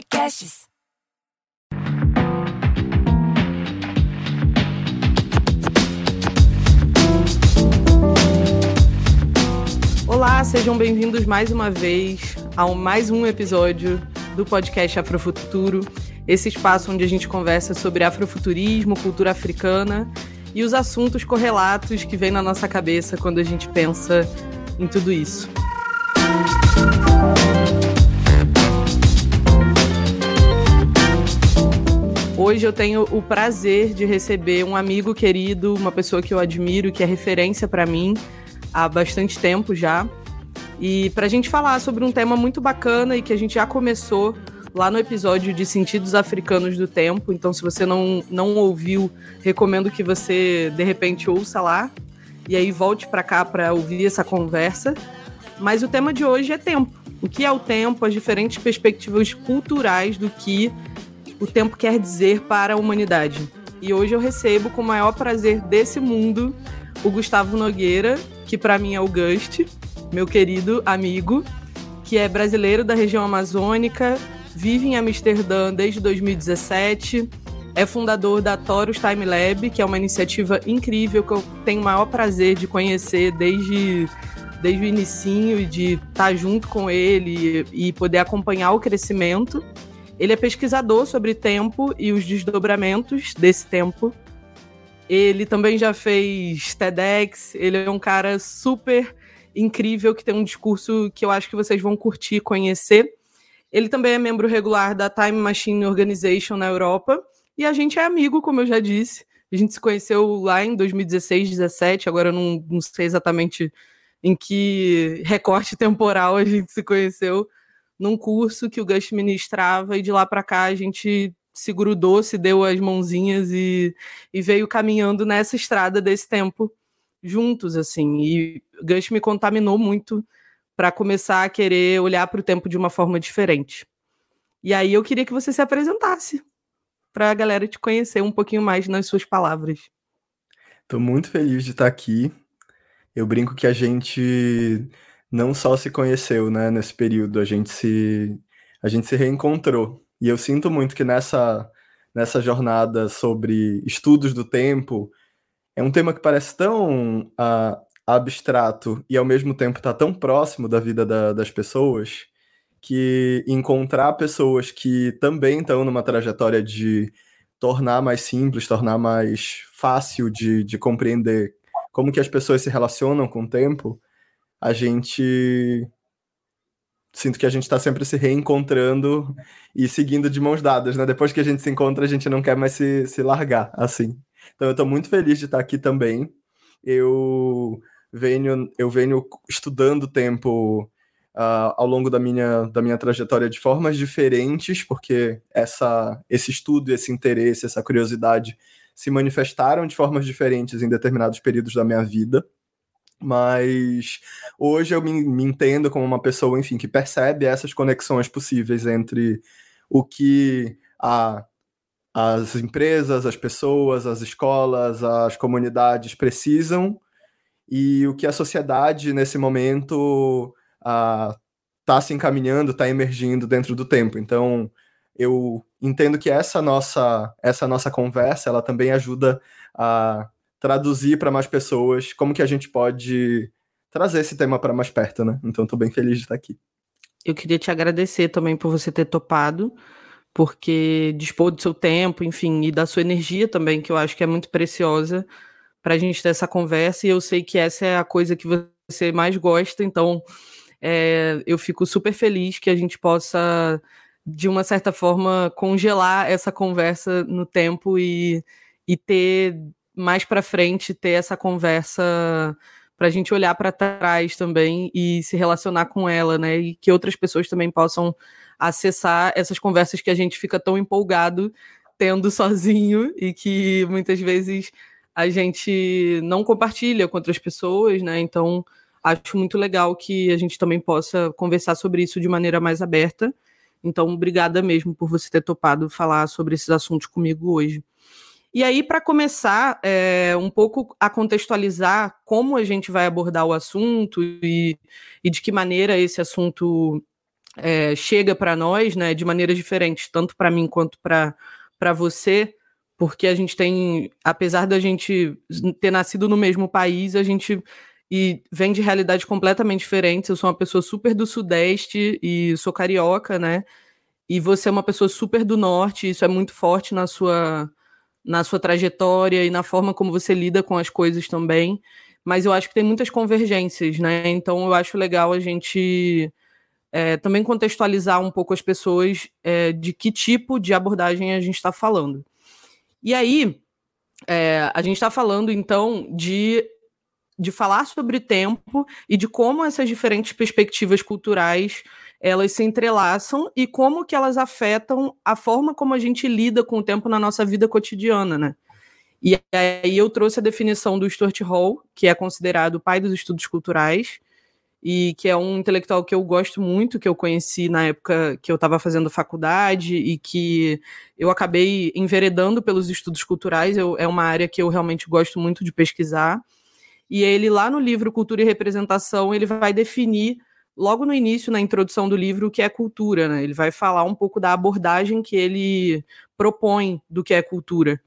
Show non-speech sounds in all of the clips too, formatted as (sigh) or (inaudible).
Podcasts. Olá, sejam bem-vindos mais uma vez a mais um episódio do podcast Afrofuturo, esse espaço onde a gente conversa sobre afrofuturismo, cultura africana e os assuntos correlatos que vêm na nossa cabeça quando a gente pensa em tudo isso. Hoje eu tenho o prazer de receber um amigo querido, uma pessoa que eu admiro, que é referência para mim há bastante tempo já. E para a gente falar sobre um tema muito bacana e que a gente já começou lá no episódio de Sentidos Africanos do Tempo. Então, se você não, não ouviu, recomendo que você de repente ouça lá e aí volte para cá para ouvir essa conversa. Mas o tema de hoje é tempo. O que é o tempo, as diferentes perspectivas culturais do que o tempo quer dizer para a humanidade. E hoje eu recebo com o maior prazer desse mundo o Gustavo Nogueira, que para mim é o Gust, meu querido amigo, que é brasileiro da região amazônica, vive em Amsterdã desde 2017, é fundador da Taurus Time Lab, que é uma iniciativa incrível que eu tenho o maior prazer de conhecer desde, desde o inicinho e de estar junto com ele e poder acompanhar o crescimento. Ele é pesquisador sobre tempo e os desdobramentos desse tempo. Ele também já fez TEDx, ele é um cara super incrível que tem um discurso que eu acho que vocês vão curtir conhecer. Ele também é membro regular da Time Machine Organization na Europa e a gente é amigo, como eu já disse. A gente se conheceu lá em 2016, 17, agora eu não, não sei exatamente em que recorte temporal a gente se conheceu, num curso que o Gus ministrava, e de lá para cá a gente se grudou, se deu as mãozinhas e, e veio caminhando nessa estrada desse tempo juntos, assim. E o Gus me contaminou muito para começar a querer olhar para o tempo de uma forma diferente. E aí eu queria que você se apresentasse para a galera te conhecer um pouquinho mais nas suas palavras. Estou muito feliz de estar aqui. Eu brinco que a gente não só se conheceu, né, nesse período, a gente se a gente se reencontrou. E eu sinto muito que nessa nessa jornada sobre estudos do tempo, é um tema que parece tão uh, abstrato e ao mesmo tempo está tão próximo da vida da, das pessoas que encontrar pessoas que também estão numa trajetória de tornar mais simples, tornar mais fácil de, de compreender como que as pessoas se relacionam com o tempo, a gente sinto que a gente está sempre se reencontrando e seguindo de mãos dadas, né? Depois que a gente se encontra, a gente não quer mais se, se largar, assim. Então eu estou muito feliz de estar aqui também. Eu venho, eu venho estudando tempo uh, ao longo da minha, da minha trajetória de formas diferentes, porque essa, esse estudo, esse interesse, essa curiosidade se manifestaram de formas diferentes em determinados períodos da minha vida. Mas hoje eu me, me entendo como uma pessoa, enfim, que percebe essas conexões possíveis entre o que a as empresas, as pessoas, as escolas, as comunidades precisam e o que a sociedade nesse momento está uh, se encaminhando, está emergindo dentro do tempo. Então, eu entendo que essa nossa essa nossa conversa, ela também ajuda a traduzir para mais pessoas como que a gente pode trazer esse tema para mais perto, né? Então, estou bem feliz de estar aqui. Eu queria te agradecer também por você ter topado, porque dispor do seu tempo, enfim, e da sua energia também, que eu acho que é muito preciosa para a gente ter essa conversa, e eu sei que essa é a coisa que você mais gosta, então é, eu fico super feliz que a gente possa, de uma certa forma, congelar essa conversa no tempo e, e ter mais para frente, ter essa conversa para a gente olhar para trás também e se relacionar com ela, né? E que outras pessoas também possam acessar essas conversas que a gente fica tão empolgado tendo (laughs) sozinho e que muitas vezes a gente não compartilha com outras pessoas, né? Então, acho muito legal que a gente também possa conversar sobre isso de maneira mais aberta. Então, obrigada mesmo por você ter topado falar sobre esses assuntos comigo hoje. E aí, para começar é, um pouco a contextualizar como a gente vai abordar o assunto e, e de que maneira esse assunto é, chega para nós, né, de maneiras diferentes, tanto para mim quanto para você, porque a gente tem, apesar da gente ter nascido no mesmo país, a gente e vem de realidades completamente diferentes. Eu sou uma pessoa super do Sudeste e sou carioca, né? E você é uma pessoa super do Norte, isso é muito forte na sua na sua trajetória e na forma como você lida com as coisas também. Mas eu acho que tem muitas convergências, né? Então eu acho legal a gente é, também contextualizar um pouco as pessoas é, de que tipo de abordagem a gente está falando. E aí, é, a gente está falando então de, de falar sobre tempo e de como essas diferentes perspectivas culturais elas se entrelaçam e como que elas afetam a forma como a gente lida com o tempo na nossa vida cotidiana, né? E aí eu trouxe a definição do Stuart Hall, que é considerado o pai dos estudos culturais, e que é um intelectual que eu gosto muito, que eu conheci na época que eu estava fazendo faculdade e que eu acabei enveredando pelos estudos culturais, eu, é uma área que eu realmente gosto muito de pesquisar. E ele, lá no livro Cultura e Representação, ele vai definir, logo no início, na introdução do livro, o que é cultura. Né? Ele vai falar um pouco da abordagem que ele propõe do que é cultura.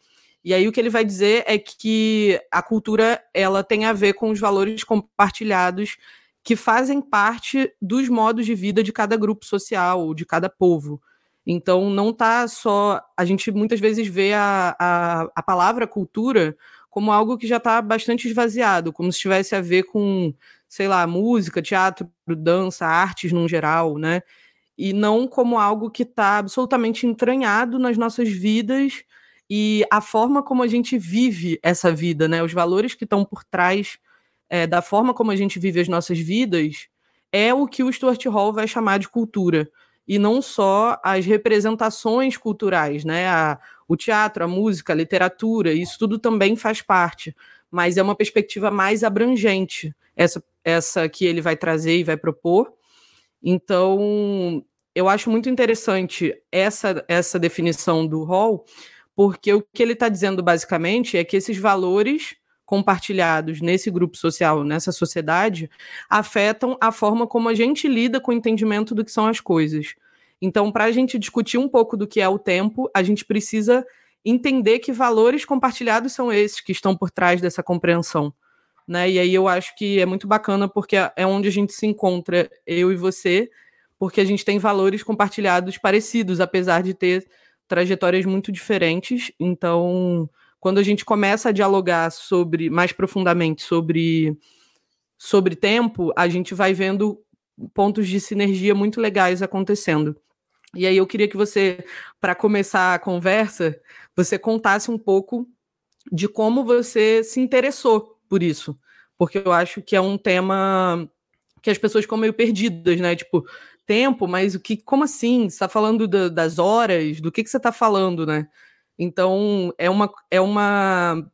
E aí o que ele vai dizer é que a cultura ela tem a ver com os valores compartilhados que fazem parte dos modos de vida de cada grupo social, de cada povo. Então, não está só. A gente muitas vezes vê a, a, a palavra cultura como algo que já está bastante esvaziado, como se tivesse a ver com, sei lá, música, teatro, dança, artes no geral, né? E não como algo que está absolutamente entranhado nas nossas vidas e a forma como a gente vive essa vida, né? Os valores que estão por trás é, da forma como a gente vive as nossas vidas, é o que o Stuart Hall vai chamar de cultura. E não só as representações culturais, né? A, o teatro, a música, a literatura, isso tudo também faz parte. Mas é uma perspectiva mais abrangente, essa, essa que ele vai trazer e vai propor. Então, eu acho muito interessante essa, essa definição do Hall, porque o que ele está dizendo basicamente é que esses valores compartilhados nesse grupo social, nessa sociedade, afetam a forma como a gente lida com o entendimento do que são as coisas. Então, para a gente discutir um pouco do que é o tempo, a gente precisa entender que valores compartilhados são esses que estão por trás dessa compreensão. Né? E aí eu acho que é muito bacana porque é onde a gente se encontra, eu e você, porque a gente tem valores compartilhados parecidos, apesar de ter trajetórias muito diferentes. Então, quando a gente começa a dialogar sobre mais profundamente sobre sobre tempo, a gente vai vendo pontos de sinergia muito legais acontecendo. E aí eu queria que você, para começar a conversa, você contasse um pouco de como você se interessou por isso, porque eu acho que é um tema que as pessoas ficam meio perdidas, né? Tipo, tempo, mas o que, como assim? Você está falando da, das horas? Do que, que você está falando, né? Então, é uma, é uma.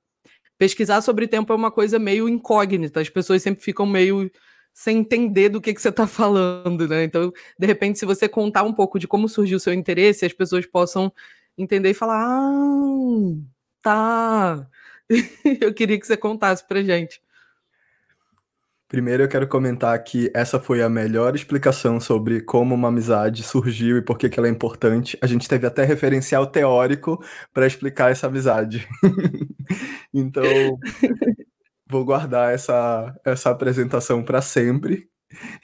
Pesquisar sobre tempo é uma coisa meio incógnita, as pessoas sempre ficam meio sem entender do que, que você está falando, né? Então, de repente, se você contar um pouco de como surgiu o seu interesse, as pessoas possam entender e falar: ah, tá. (laughs) Eu queria que você contasse pra gente. Primeiro eu quero comentar que essa foi a melhor explicação sobre como uma amizade surgiu e por que, que ela é importante. A gente teve até referencial teórico para explicar essa amizade. (laughs) então, (laughs) vou guardar essa, essa apresentação para sempre.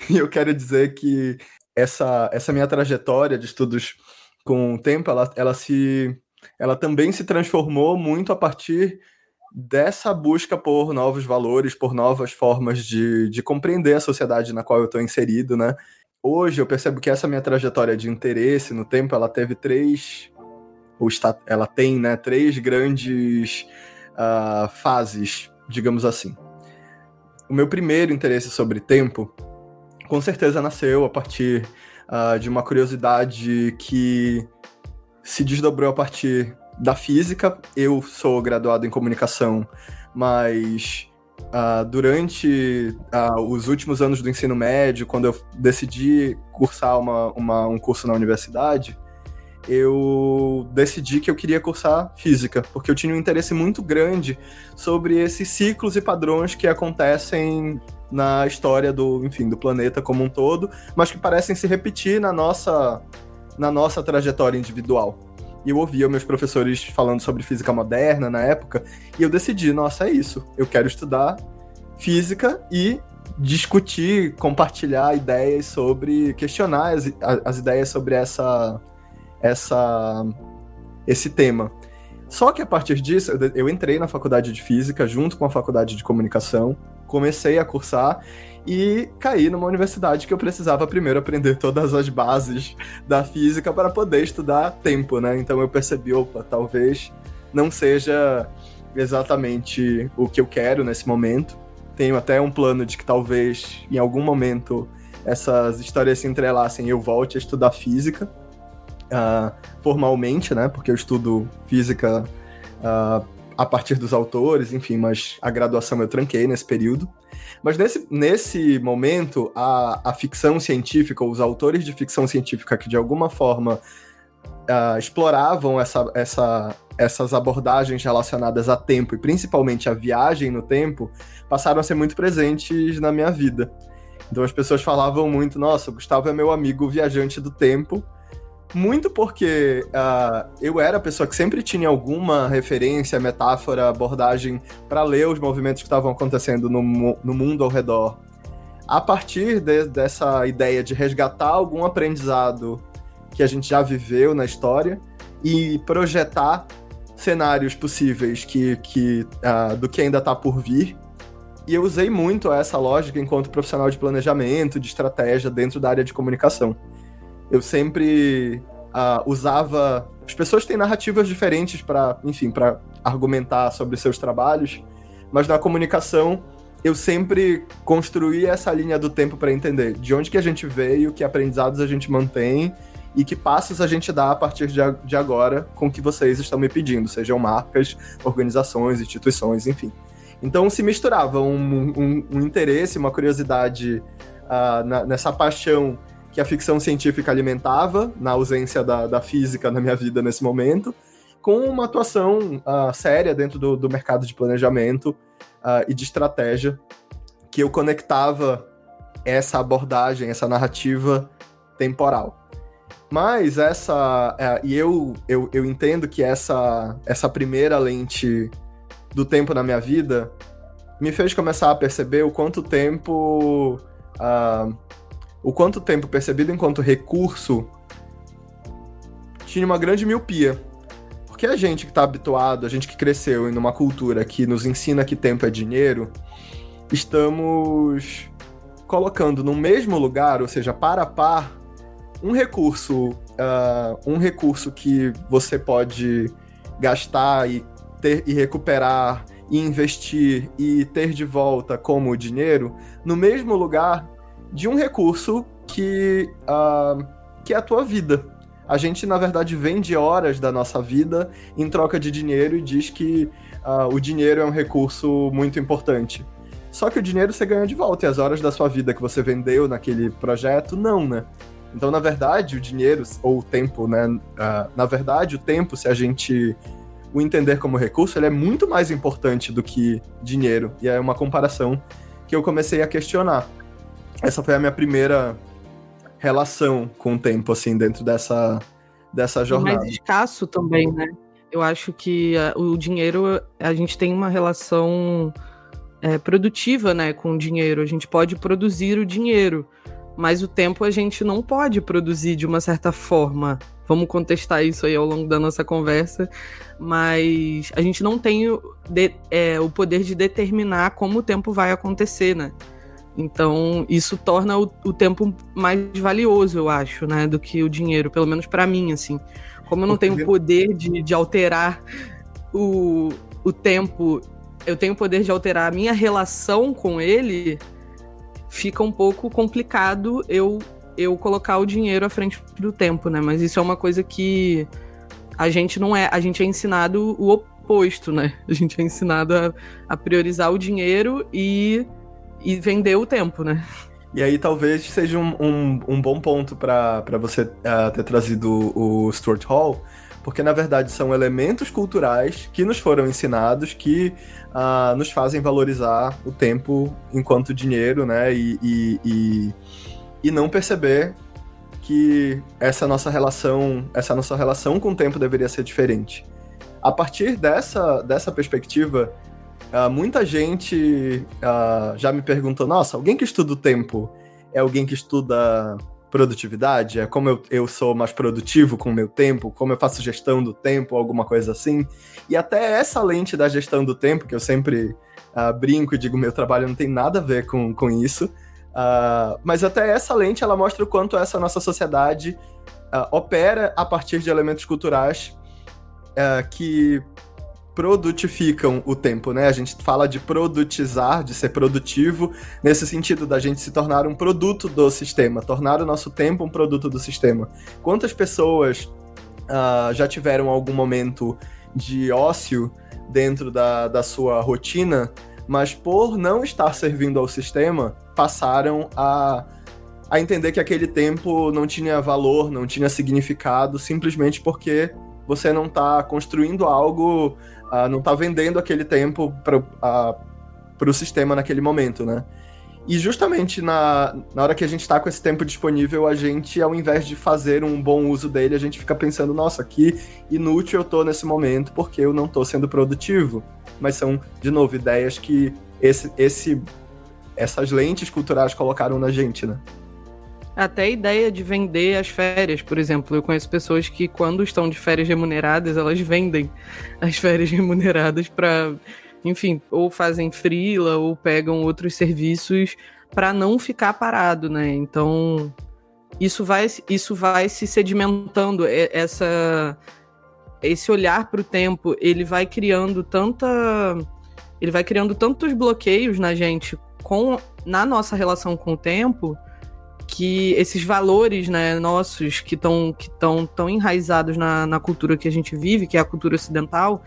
E eu quero dizer que essa, essa minha trajetória de estudos com o tempo, ela, ela se ela também se transformou muito a partir dessa busca por novos valores, por novas formas de, de compreender a sociedade na qual eu estou inserido, né? Hoje eu percebo que essa minha trajetória de interesse no tempo, ela teve três, ou está, ela tem, né, três grandes uh, fases, digamos assim. O meu primeiro interesse sobre tempo, com certeza nasceu a partir uh, de uma curiosidade que se desdobrou a partir da física. Eu sou graduado em comunicação, mas uh, durante uh, os últimos anos do ensino médio, quando eu decidi cursar uma, uma, um curso na universidade, eu decidi que eu queria cursar física, porque eu tinha um interesse muito grande sobre esses ciclos e padrões que acontecem na história do, enfim, do planeta como um todo, mas que parecem se repetir na nossa, na nossa trajetória individual. E eu ouvia meus professores falando sobre física moderna na época, e eu decidi, nossa, é isso. Eu quero estudar física e discutir, compartilhar ideias sobre, questionar as, as ideias sobre essa, essa, esse tema. Só que a partir disso, eu, eu entrei na faculdade de física junto com a faculdade de comunicação, comecei a cursar e caí numa universidade que eu precisava primeiro aprender todas as bases da física para poder estudar tempo, né? Então eu percebi, opa, talvez não seja exatamente o que eu quero nesse momento. Tenho até um plano de que talvez em algum momento essas histórias se entrelacem e eu volte a estudar física uh, formalmente, né? Porque eu estudo física uh, a partir dos autores, enfim, mas a graduação eu tranquei nesse período. Mas nesse, nesse momento, a, a ficção científica, os autores de ficção científica que de alguma forma uh, exploravam essa, essa, essas abordagens relacionadas a tempo e principalmente a viagem no tempo, passaram a ser muito presentes na minha vida. Então as pessoas falavam muito: nossa, o Gustavo é meu amigo viajante do tempo, muito porque uh, eu era a pessoa que sempre tinha alguma referência, metáfora, abordagem para ler os movimentos que estavam acontecendo no, no mundo ao redor. A partir de, dessa ideia de resgatar algum aprendizado que a gente já viveu na história e projetar cenários possíveis que, que uh, do que ainda está por vir. E eu usei muito essa lógica enquanto profissional de planejamento, de estratégia dentro da área de comunicação eu sempre uh, usava. As pessoas têm narrativas diferentes para, enfim, para argumentar sobre seus trabalhos, mas na comunicação eu sempre construí essa linha do tempo para entender de onde que a gente veio, que aprendizados a gente mantém e que passos a gente dá a partir de, agora com o que vocês estão me pedindo, sejam marcas, organizações, instituições, enfim. Então se misturava um, um, um interesse, uma curiosidade uh, na, nessa paixão que a ficção científica alimentava, na ausência da, da física na minha vida nesse momento, com uma atuação uh, séria dentro do, do, mercado de planejamento uh, e de estratégia, que eu conectava essa abordagem, essa narrativa temporal. Mas essa. Uh, e eu, eu, eu entendo que essa, essa primeira lente do tempo na minha vida me fez começar a perceber o quanto tempo. O quanto tempo percebido enquanto recurso tinha uma grande miopia. Porque a gente que está habituado, a gente que cresceu em uma cultura que nos ensina que tempo é dinheiro, estamos colocando no mesmo lugar, ou seja, para a par, um recurso, uh, um recurso que você pode gastar e ter e recuperar e investir e ter de volta como dinheiro no mesmo lugar de um recurso que, uh, que é a tua vida. A gente, na verdade, vende horas da nossa vida em troca de dinheiro e diz que uh, o dinheiro é um recurso muito importante. Só que o dinheiro você ganha de volta e as horas da sua vida que você vendeu naquele projeto, não, né? Então, na verdade, o dinheiro, ou o tempo, né? Uh, na verdade, o tempo, se a gente o entender como recurso, ele é muito mais importante do que dinheiro. E é uma comparação que eu comecei a questionar essa foi a minha primeira relação com o tempo, assim, dentro dessa, dessa jornada. Mais escasso também, né? Eu acho que uh, o dinheiro, a gente tem uma relação é, produtiva, né, com o dinheiro. A gente pode produzir o dinheiro, mas o tempo a gente não pode produzir de uma certa forma. Vamos contestar isso aí ao longo da nossa conversa, mas a gente não tem o, de, é, o poder de determinar como o tempo vai acontecer, né? Então, isso torna o, o, tempo mais valioso, eu acho, né? Do que o dinheiro, pelo menos para mim, assim. Como eu não tenho o poder de, de alterar o, o tempo, eu tenho o poder de alterar a minha relação com ele, fica um pouco complicado eu, eu colocar o dinheiro à frente do tempo, né? Mas isso é uma coisa que a gente não é. A gente é ensinado o oposto, né? A gente é ensinado a, a priorizar o dinheiro e e vender o tempo, né? E aí talvez seja um, um, um bom ponto para você uh, ter trazido o Stuart Hall, porque na verdade são elementos culturais que nos foram ensinados que uh, nos fazem valorizar o tempo enquanto dinheiro, né? E, e, e, e não perceber que essa nossa relação, essa nossa relação com o tempo deveria ser diferente. A partir dessa, dessa perspectiva, uh, muita gente uh, já me perguntou: nossa, alguém que estuda o tempo é alguém que estuda produtividade? É como eu, eu sou mais produtivo com o meu tempo? Como eu faço gestão do tempo? Alguma coisa assim? E até essa lente da gestão do tempo, que eu sempre uh, brinco e digo: meu trabalho não tem nada a ver com, com isso mas até essa lente ela mostra o quanto essa nossa sociedade opera a partir de elementos culturais que produtificam o tempo, né? A gente fala de produtizar, de ser produtivo, nesse sentido da gente se tornar um produto do sistema, tornar o nosso tempo um produto do sistema. Quantas pessoas já tiveram algum momento de ócio dentro da, da sua rotina mas por não estar servindo ao sistema, passaram a, a entender que aquele tempo não tinha valor, não tinha significado, simplesmente porque você não está construindo algo, uh, não está vendendo aquele tempo para uh, o sistema naquele momento, né? E justamente na, na hora que a gente está com esse tempo disponível, a gente, ao invés de fazer um bom uso dele, a gente fica pensando, nossa, que inútil eu tô nesse momento porque eu não tô sendo produtivo mas são, de novo, ideias que esse, esse, essas lentes culturais colocaram na gente, né? Até a ideia de vender as férias, por exemplo. Eu conheço pessoas que, quando estão de férias remuneradas, elas vendem as férias (laughs) remuneradas para, enfim, ou fazem freela ou pegam outros serviços para não ficar parado, né? Então, isso vai, isso vai se sedimentando, essa esse olhar para o tempo, ele vai criando tanta ele vai criando tantos bloqueios na gente com na nossa relação com o tempo que esses valores né, nossos que estão que tão, tão enraizados na, na cultura que a gente vive, que é a cultura ocidental,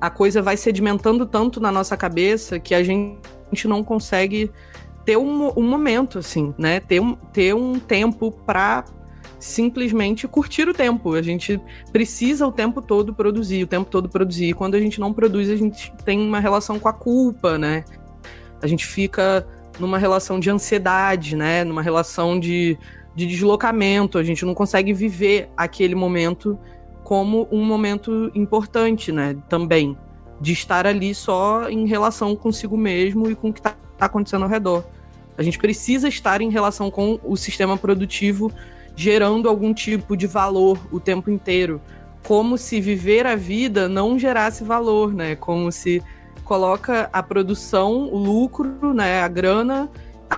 a coisa vai sedimentando tanto na nossa cabeça que a gente não consegue ter um, um momento, assim, né? Ter um, ter um tempo para simplesmente curtir o tempo. A gente precisa o tempo todo produzir, o tempo todo produzir. E quando a gente não produz, a gente tem uma relação com a culpa, né? A gente fica numa relação de ansiedade, né? Numa relação de, de deslocamento. A gente não consegue viver aquele momento como um momento importante, né? Também. De estar ali só em relação consigo mesmo e com o que está acontecendo ao redor. A gente precisa estar em relação com o sistema produtivo gerando algum tipo de valor o tempo inteiro. Como se viver a vida não gerasse valor, né? Como se coloca a produção, o lucro, né, a grana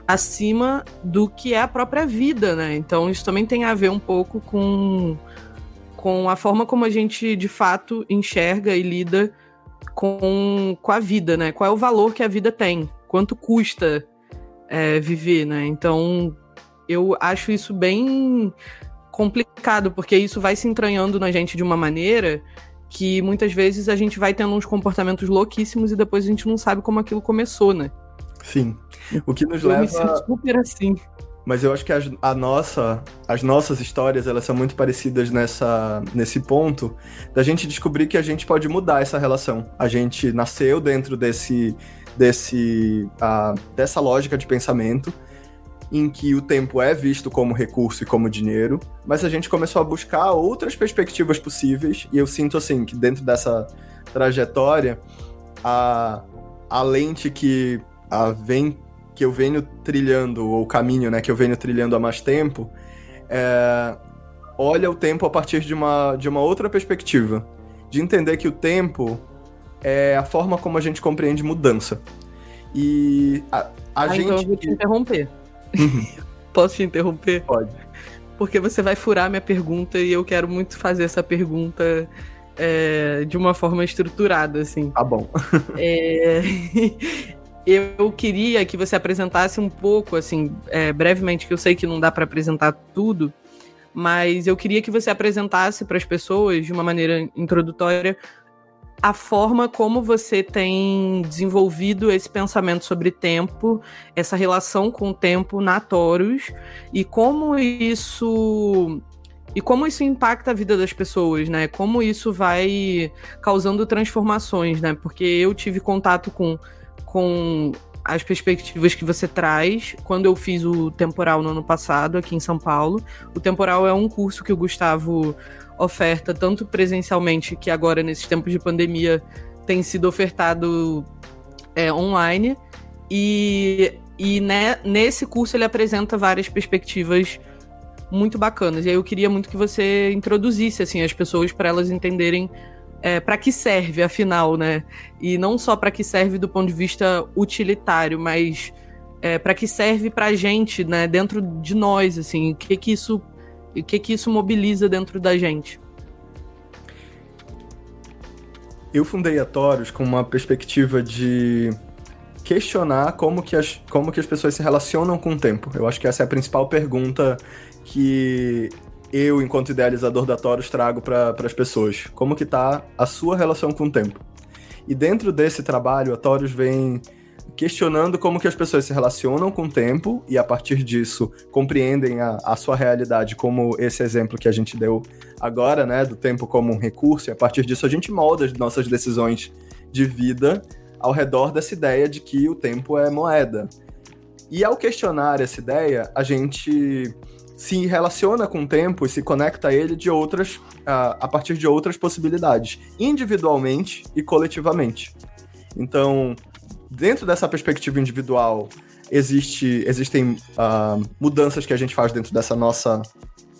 acima do que é a própria vida, né? Então isso também tem a ver um pouco com com a forma como a gente de fato enxerga e lida com, com a vida, né? Qual é o valor que a vida tem? Quanto custa é, viver, né? Então eu acho isso bem complicado, porque isso vai se entranhando na gente de uma maneira que muitas vezes a gente vai tendo uns comportamentos louquíssimos e depois a gente não sabe como aquilo começou, né? Sim. O que nos eu leva. Me sinto super assim. Mas eu acho que a, a, nossa, as nossas histórias, elas são muito parecidas nessa, nesse ponto da gente descobrir que a gente pode mudar essa relação. A gente nasceu dentro desse, desse, uh, dessa lógica de pensamento em que o tempo é visto como recurso e como dinheiro, mas a gente começou a buscar outras perspectivas possíveis, e eu sinto assim que dentro dessa trajetória, a, a lente que a vem que eu venho trilhando, ou o caminho né, que eu venho trilhando há mais tempo, é, olha o tempo a partir de uma, de uma outra perspectiva. De entender que o tempo é a forma como a gente compreende mudança. E a, a ah, gente. Então eu vou te interromper. (laughs) Posso te interromper? Pode. Porque você vai furar minha pergunta e eu quero muito fazer essa pergunta é, de uma forma estruturada, assim. Tá bom. (laughs) é, (laughs) eu queria que você apresentasse um pouco, assim, é, brevemente, que eu sei que não dá para apresentar tudo, mas eu queria que você apresentasse para as pessoas, de uma maneira introdutória, a forma como você tem desenvolvido esse pensamento sobre tempo, essa relação com o tempo na Taurus, e como isso e como isso impacta a vida das pessoas, né? Como isso vai causando transformações, né? Porque eu tive contato com, com as perspectivas que você traz quando eu fiz o temporal no ano passado aqui em São Paulo. O temporal é um curso que o Gustavo oferta tanto presencialmente que agora nesses tempos de pandemia tem sido ofertado é, online e, e né, nesse curso ele apresenta várias perspectivas muito bacanas. E aí eu queria muito que você introduzisse assim as pessoas para elas entenderem é, para que serve, afinal, né? E não só para que serve do ponto de vista utilitário, mas é, para que serve para a gente, né? Dentro de nós, assim, o que que isso, o que que isso mobiliza dentro da gente? Eu fundei a Toros com uma perspectiva de questionar como que, as, como que as pessoas se relacionam com o tempo. Eu acho que essa é a principal pergunta que eu, enquanto idealizador da Toros, trago para as pessoas. Como que tá a sua relação com o tempo? E dentro desse trabalho, a Toros vem questionando como que as pessoas se relacionam com o tempo e a partir disso compreendem a, a, sua realidade, como esse exemplo que a gente deu agora, né, do tempo como um recurso, e a partir disso a gente molda as nossas decisões de vida ao redor dessa ideia de que o tempo é moeda. E ao questionar essa ideia, a gente se relaciona com o tempo e se conecta a ele de outras a, a partir de outras possibilidades, individualmente e coletivamente. Então, dentro dessa perspectiva individual, existe, existem uh, mudanças que a gente faz dentro dessa nossa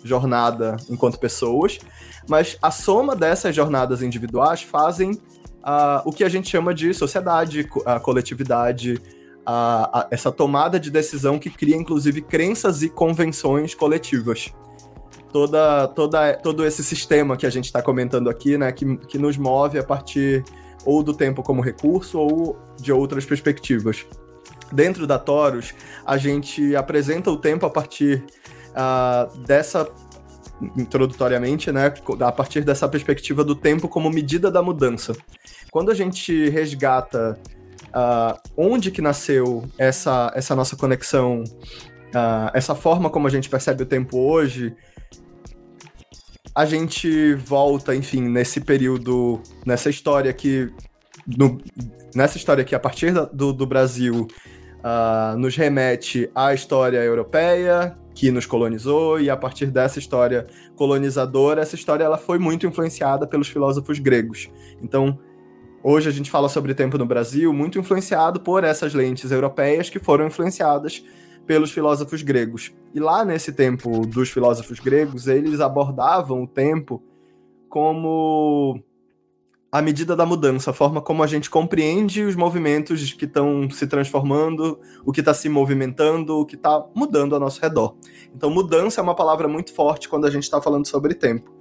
jornada enquanto pessoas, mas a soma dessas jornadas individuais fazem uh, o que a gente chama de sociedade, a coletividade, a, essa tomada de decisão que cria, inclusive, crenças e convenções coletivas. Toda, toda, todo esse sistema que a gente está comentando aqui, né, que, que nos move a partir ou do tempo como recurso ou de outras perspectivas. Dentro da Torus, a gente apresenta o tempo a partir uh, dessa introdutoriamente, né, a partir dessa perspectiva do tempo como medida da mudança. Quando a gente resgata uh, onde que nasceu essa, essa nossa conexão, uh, essa forma como a gente percebe o tempo hoje, a gente volta, enfim, nesse período, nessa história que, no, nessa história que a partir do, do Brasil uh, nos remete à história europeia, que nos colonizou e a partir dessa história colonizadora, essa história ela foi muito influenciada pelos filósofos gregos. Então, Hoje a gente fala sobre tempo no Brasil, muito influenciado por essas lentes europeias que foram influenciadas pelos filósofos gregos. E lá nesse tempo dos filósofos gregos, eles abordavam o tempo como a medida da mudança, a forma como a gente compreende os movimentos que estão se transformando, o que está se movimentando, o que está mudando ao nosso redor. Então, mudança é uma palavra muito forte quando a gente está falando sobre tempo.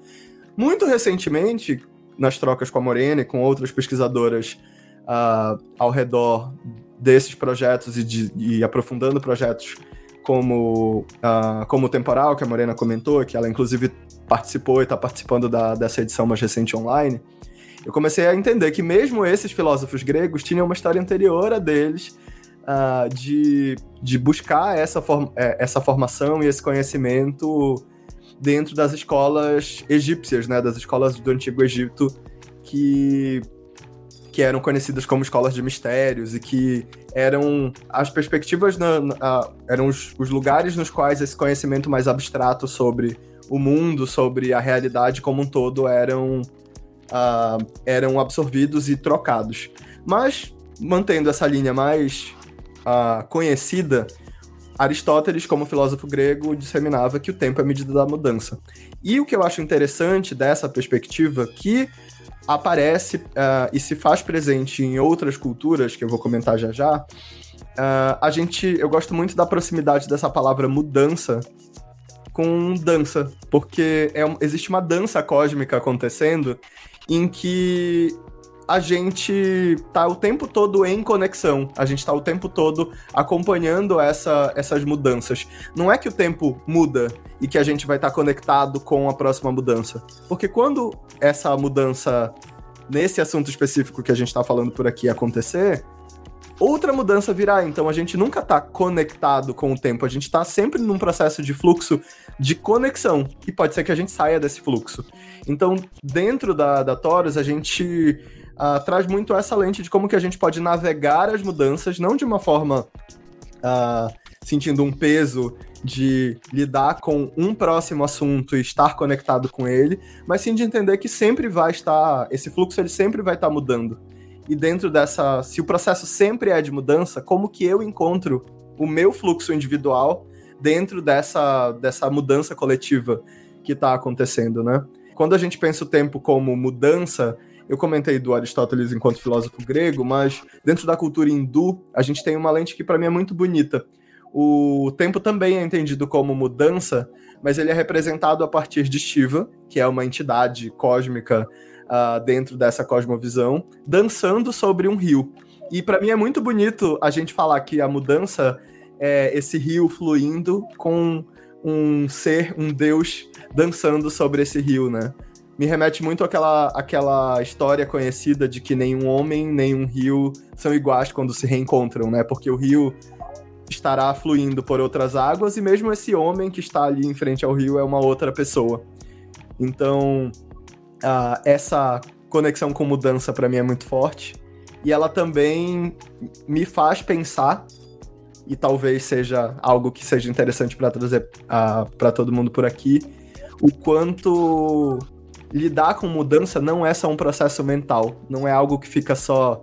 Muito recentemente, nas trocas com a Morena e com outras pesquisadoras uh, ao redor desses projetos e, de, e aprofundando projetos como, uh, como o Temporal, que a Morena comentou, que ela inclusive participou e está participando da, dessa edição mais recente online, eu comecei a entender que mesmo esses filósofos gregos tinham uma história anterior a deles uh, de, de buscar essa, form é, essa formação e esse conhecimento dentro das escolas egípcias, né, das escolas do Antigo Egito, que, que eram conhecidas como escolas de mistérios e que eram as perspectivas, na, na, eram os, os lugares nos quais esse conhecimento mais abstrato sobre o mundo, sobre a realidade como um todo, eram, uh, eram absorvidos e trocados. Mas, mantendo essa linha mais uh, conhecida, Aristóteles, como filósofo grego, disseminava que o tempo é medida da mudança. E o que eu acho interessante dessa perspectiva, que aparece uh, e se faz presente em outras culturas, que eu vou comentar já já, uh, a gente, eu gosto muito da proximidade dessa palavra mudança com dança, porque é, existe uma dança cósmica acontecendo em que a gente tá o tempo todo em conexão, a gente tá o tempo todo acompanhando essa, essas mudanças. Não é que o tempo muda e que a gente vai estar tá conectado com a próxima mudança. Porque quando essa mudança, nesse assunto específico que a gente tá falando por aqui, acontecer, outra mudança virá. Então a gente nunca está conectado com o tempo, a gente está sempre num processo de fluxo de conexão. E pode ser que a gente saia desse fluxo. Então, dentro da, da Taurus, a gente uh, traz muito essa lente de como que a gente pode navegar as mudanças, não de uma forma uh, sentindo um peso de lidar com um próximo assunto e estar conectado com ele, mas sim de entender que sempre vai estar, esse fluxo ele sempre vai estar mudando. E dentro dessa, se o processo sempre é de mudança, como que eu encontro o meu fluxo individual dentro dessa, dessa mudança coletiva que está acontecendo, né? Quando a gente pensa o tempo como mudança, eu comentei do Aristóteles enquanto filósofo grego, mas dentro da cultura hindu, a gente tem uma lente que para mim é muito bonita. O tempo também é entendido como mudança, mas ele é representado a partir de Shiva, que é uma entidade cósmica uh, dentro dessa cosmovisão, dançando sobre um rio. E para mim é muito bonito a gente falar que a mudança é esse rio fluindo com um ser, um deus dançando sobre esse rio, né? Me remete muito àquela, àquela história conhecida de que nenhum homem, nenhum rio são iguais quando se reencontram, né? Porque o rio estará fluindo por outras águas e mesmo esse homem que está ali em frente ao rio é uma outra pessoa. Então, uh, essa conexão com mudança para mim é muito forte e ela também me faz pensar e talvez seja algo que seja interessante para trazer uh, para todo mundo por aqui o quanto lidar com mudança não é só um processo mental, não é algo que fica só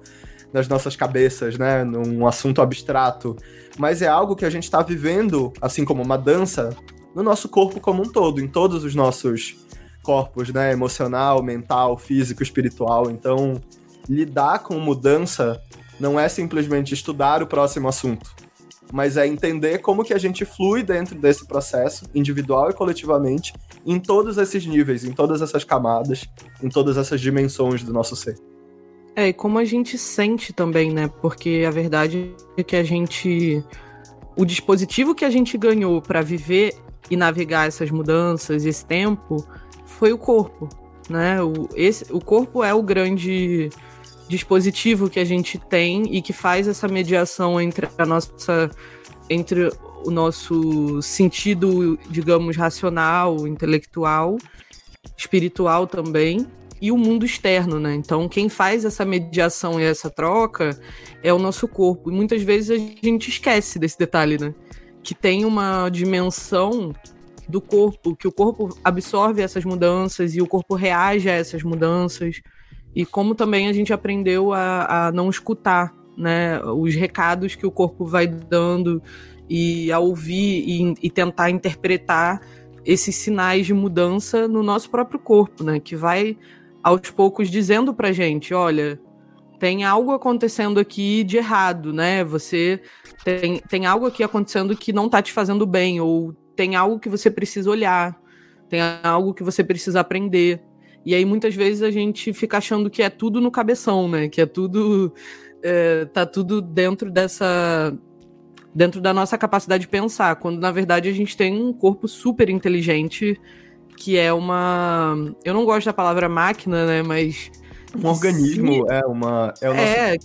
nas nossas cabeças, né, num assunto abstrato, mas é algo que a gente está vivendo, assim como uma dança, no nosso corpo como um todo, em todos os nossos corpos, né? Emocional, mental, físico, espiritual. Então, lidar com mudança não é simplesmente estudar o próximo assunto, mas é entender como que a gente flui dentro desse processo, individual e coletivamente, em todos esses níveis, em todas essas camadas, em todas essas dimensões do nosso ser. É, e como a gente sente também, né? Porque a verdade é que a gente. O dispositivo que a gente ganhou para viver e navegar essas mudanças, esse tempo, foi o corpo, né? O, esse, o corpo é o grande dispositivo que a gente tem e que faz essa mediação entre a nossa entre o nosso sentido, digamos, racional, intelectual, espiritual também, e o mundo externo, né? Então, quem faz essa mediação e essa troca é o nosso corpo. E muitas vezes a gente esquece desse detalhe, né? Que tem uma dimensão do corpo, que o corpo absorve essas mudanças e o corpo reage a essas mudanças. E como também a gente aprendeu a, a não escutar, né? Os recados que o corpo vai dando e a ouvir e, e tentar interpretar esses sinais de mudança no nosso próprio corpo, né? Que vai aos poucos dizendo pra gente, olha, tem algo acontecendo aqui de errado, né? Você tem, tem algo aqui acontecendo que não tá te fazendo bem, ou tem algo que você precisa olhar, tem algo que você precisa aprender. E aí muitas vezes a gente fica achando que é tudo no cabeção, né? Que é tudo. É, tá tudo dentro dessa. dentro da nossa capacidade de pensar, quando na verdade a gente tem um corpo super inteligente que é uma. Eu não gosto da palavra máquina, né? Mas. Um organismo, se... é uma. É, o nosso... é,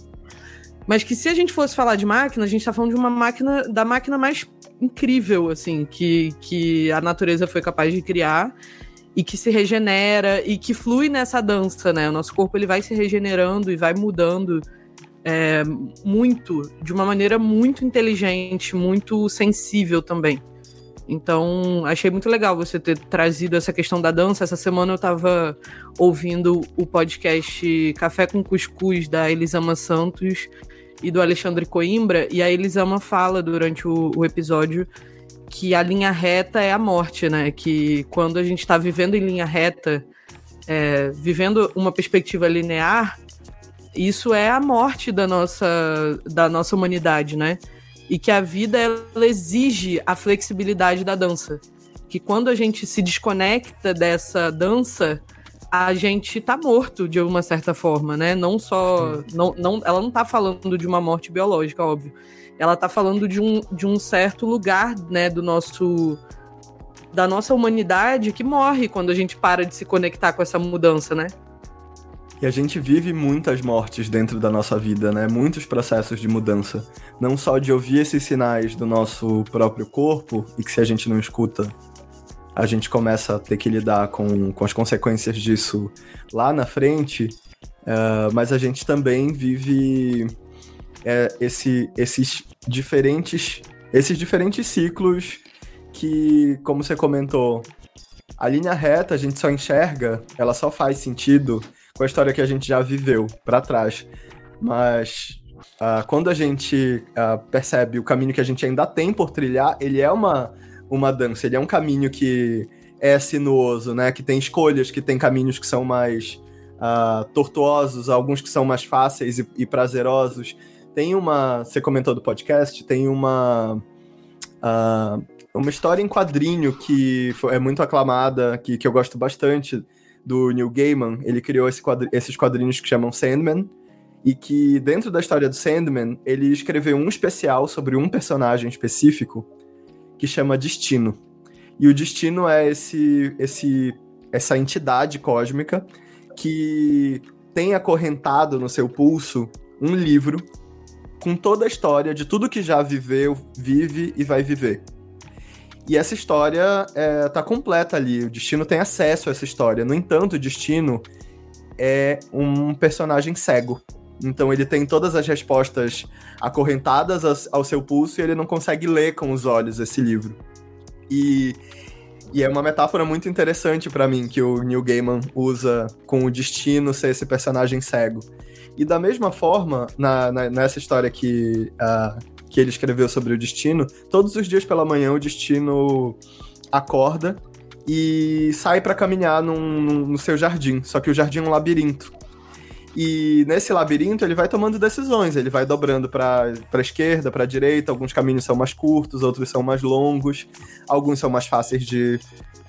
mas que se a gente fosse falar de máquina, a gente tá falando de uma máquina, da máquina mais incrível, assim, que, que a natureza foi capaz de criar e que se regenera e que flui nessa dança, né? O nosso corpo ele vai se regenerando e vai mudando é, muito, de uma maneira muito inteligente, muito sensível também. Então, achei muito legal você ter trazido essa questão da dança. Essa semana eu estava ouvindo o podcast Café com Cuscuz da Elisama Santos e do Alexandre Coimbra, e a Elisama fala durante o, o episódio que a linha reta é a morte, né? Que quando a gente está vivendo em linha reta, é, vivendo uma perspectiva linear, isso é a morte da nossa, da nossa humanidade, né? e que a vida ela exige a flexibilidade da dança. Que quando a gente se desconecta dessa dança, a gente tá morto de uma certa forma, né? Não só. Não, não, ela não tá falando de uma morte biológica, óbvio. Ela tá falando de um, de um certo lugar, né, do nosso. da nossa humanidade que morre quando a gente para de se conectar com essa mudança, né? E a gente vive muitas mortes dentro da nossa vida, né? Muitos processos de mudança. Não só de ouvir esses sinais do nosso próprio corpo, e que se a gente não escuta, a gente começa a ter que lidar com, com as consequências disso lá na frente, uh, mas a gente também vive é, esse, esses diferentes esses diferentes ciclos que, como você comentou, a linha reta a gente só enxerga, ela só faz sentido com a história que a gente já viveu para trás. Mas uh, quando a gente uh, percebe o caminho que a gente ainda tem por trilhar, ele é uma, uma dança, ele é um caminho que é sinuoso, né? Que tem escolhas, que tem caminhos que são mais uh, tortuosos, alguns que são mais fáceis e, e prazerosos. Tem uma. Você comentou do podcast, tem uma. Uh, uma história em quadrinho que é muito aclamada, que, que eu gosto bastante, do Neil Gaiman. Ele criou esse quadri esses quadrinhos que chamam Sandman. E que dentro da história do Sandman, ele escreveu um especial sobre um personagem específico que chama Destino. E o Destino é esse, esse, essa entidade cósmica que tem acorrentado no seu pulso um livro com toda a história de tudo que já viveu, vive e vai viver. E essa história é, tá completa ali. O Destino tem acesso a essa história. No entanto, o Destino é um personagem cego. Então ele tem todas as respostas acorrentadas ao seu pulso e ele não consegue ler com os olhos esse livro. E, e é uma metáfora muito interessante para mim que o Neil Gaiman usa com o destino ser esse personagem cego. E da mesma forma, na, na, nessa história que, uh, que ele escreveu sobre o destino, todos os dias pela manhã o destino acorda e sai para caminhar num, num, no seu jardim. Só que o jardim é um labirinto. E nesse labirinto ele vai tomando decisões, ele vai dobrando para esquerda, para direita, alguns caminhos são mais curtos, outros são mais longos, alguns são mais fáceis de,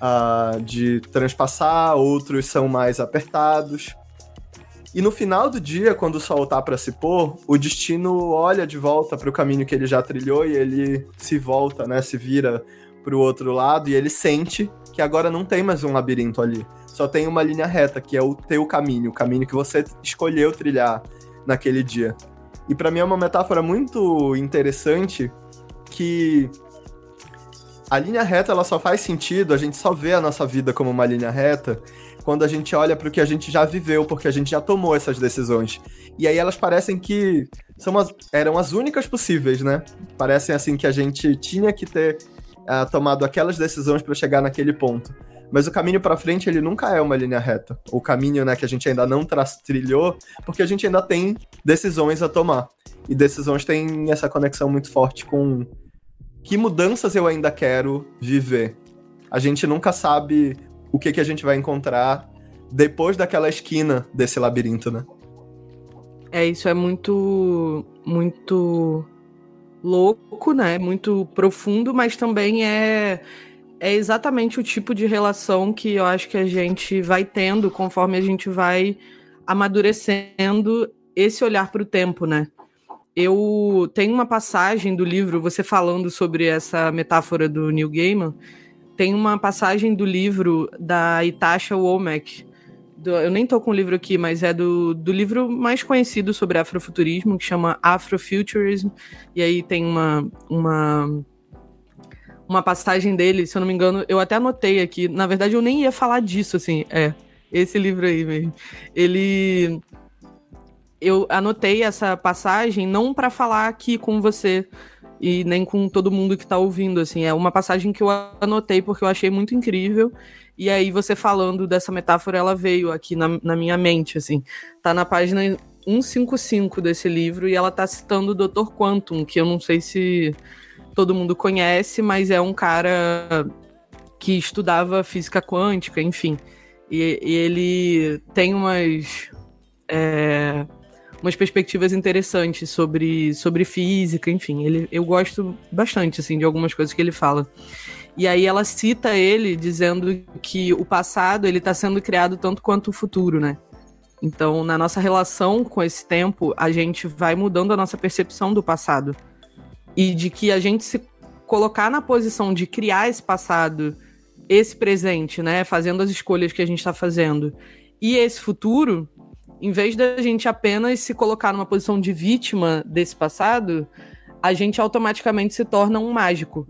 uh, de transpassar, outros são mais apertados. E no final do dia, quando o sol tá para se pôr, o destino olha de volta para o caminho que ele já trilhou e ele se volta, né, se vira para o outro lado e ele sente que agora não tem mais um labirinto ali. Só tem uma linha reta, que é o teu caminho, o caminho que você escolheu trilhar naquele dia. E para mim é uma metáfora muito interessante que a linha reta ela só faz sentido, a gente só vê a nossa vida como uma linha reta quando a gente olha para o que a gente já viveu, porque a gente já tomou essas decisões. E aí elas parecem que são as, eram as únicas possíveis, né? Parecem assim que a gente tinha que ter uh, tomado aquelas decisões para chegar naquele ponto. Mas o caminho para frente ele nunca é uma linha reta. O caminho, né, que a gente ainda não trilhou, porque a gente ainda tem decisões a tomar. E decisões têm essa conexão muito forte com que mudanças eu ainda quero viver. A gente nunca sabe o que, que a gente vai encontrar depois daquela esquina desse labirinto, né? É, isso é muito, muito louco, né? Muito profundo, mas também é, é exatamente o tipo de relação que eu acho que a gente vai tendo conforme a gente vai amadurecendo esse olhar para o tempo, né? Eu tenho uma passagem do livro, você falando sobre essa metáfora do Neil Gaiman, tem uma passagem do livro da Itasha Womack. Do, eu nem tô com o livro aqui, mas é do, do livro mais conhecido sobre afrofuturismo, que chama Afrofuturism. E aí tem uma, uma, uma passagem dele, se eu não me engano, eu até anotei aqui. Na verdade, eu nem ia falar disso, assim. É, esse livro aí mesmo. Ele. Eu anotei essa passagem não para falar aqui com você e nem com todo mundo que tá ouvindo, assim. É uma passagem que eu anotei porque eu achei muito incrível. E aí, você falando dessa metáfora, ela veio aqui na, na minha mente, assim. Tá na página 155 desse livro e ela tá citando o Dr. Quantum, que eu não sei se todo mundo conhece, mas é um cara que estudava física quântica, enfim. E, e ele tem umas. É, umas perspectivas interessantes sobre, sobre física, enfim. Ele, eu gosto bastante, assim, de algumas coisas que ele fala. E aí ela cita ele dizendo que o passado ele está sendo criado tanto quanto o futuro, né? Então, na nossa relação com esse tempo, a gente vai mudando a nossa percepção do passado. E de que a gente se colocar na posição de criar esse passado, esse presente, né? Fazendo as escolhas que a gente está fazendo, e esse futuro, em vez da gente apenas se colocar numa posição de vítima desse passado, a gente automaticamente se torna um mágico.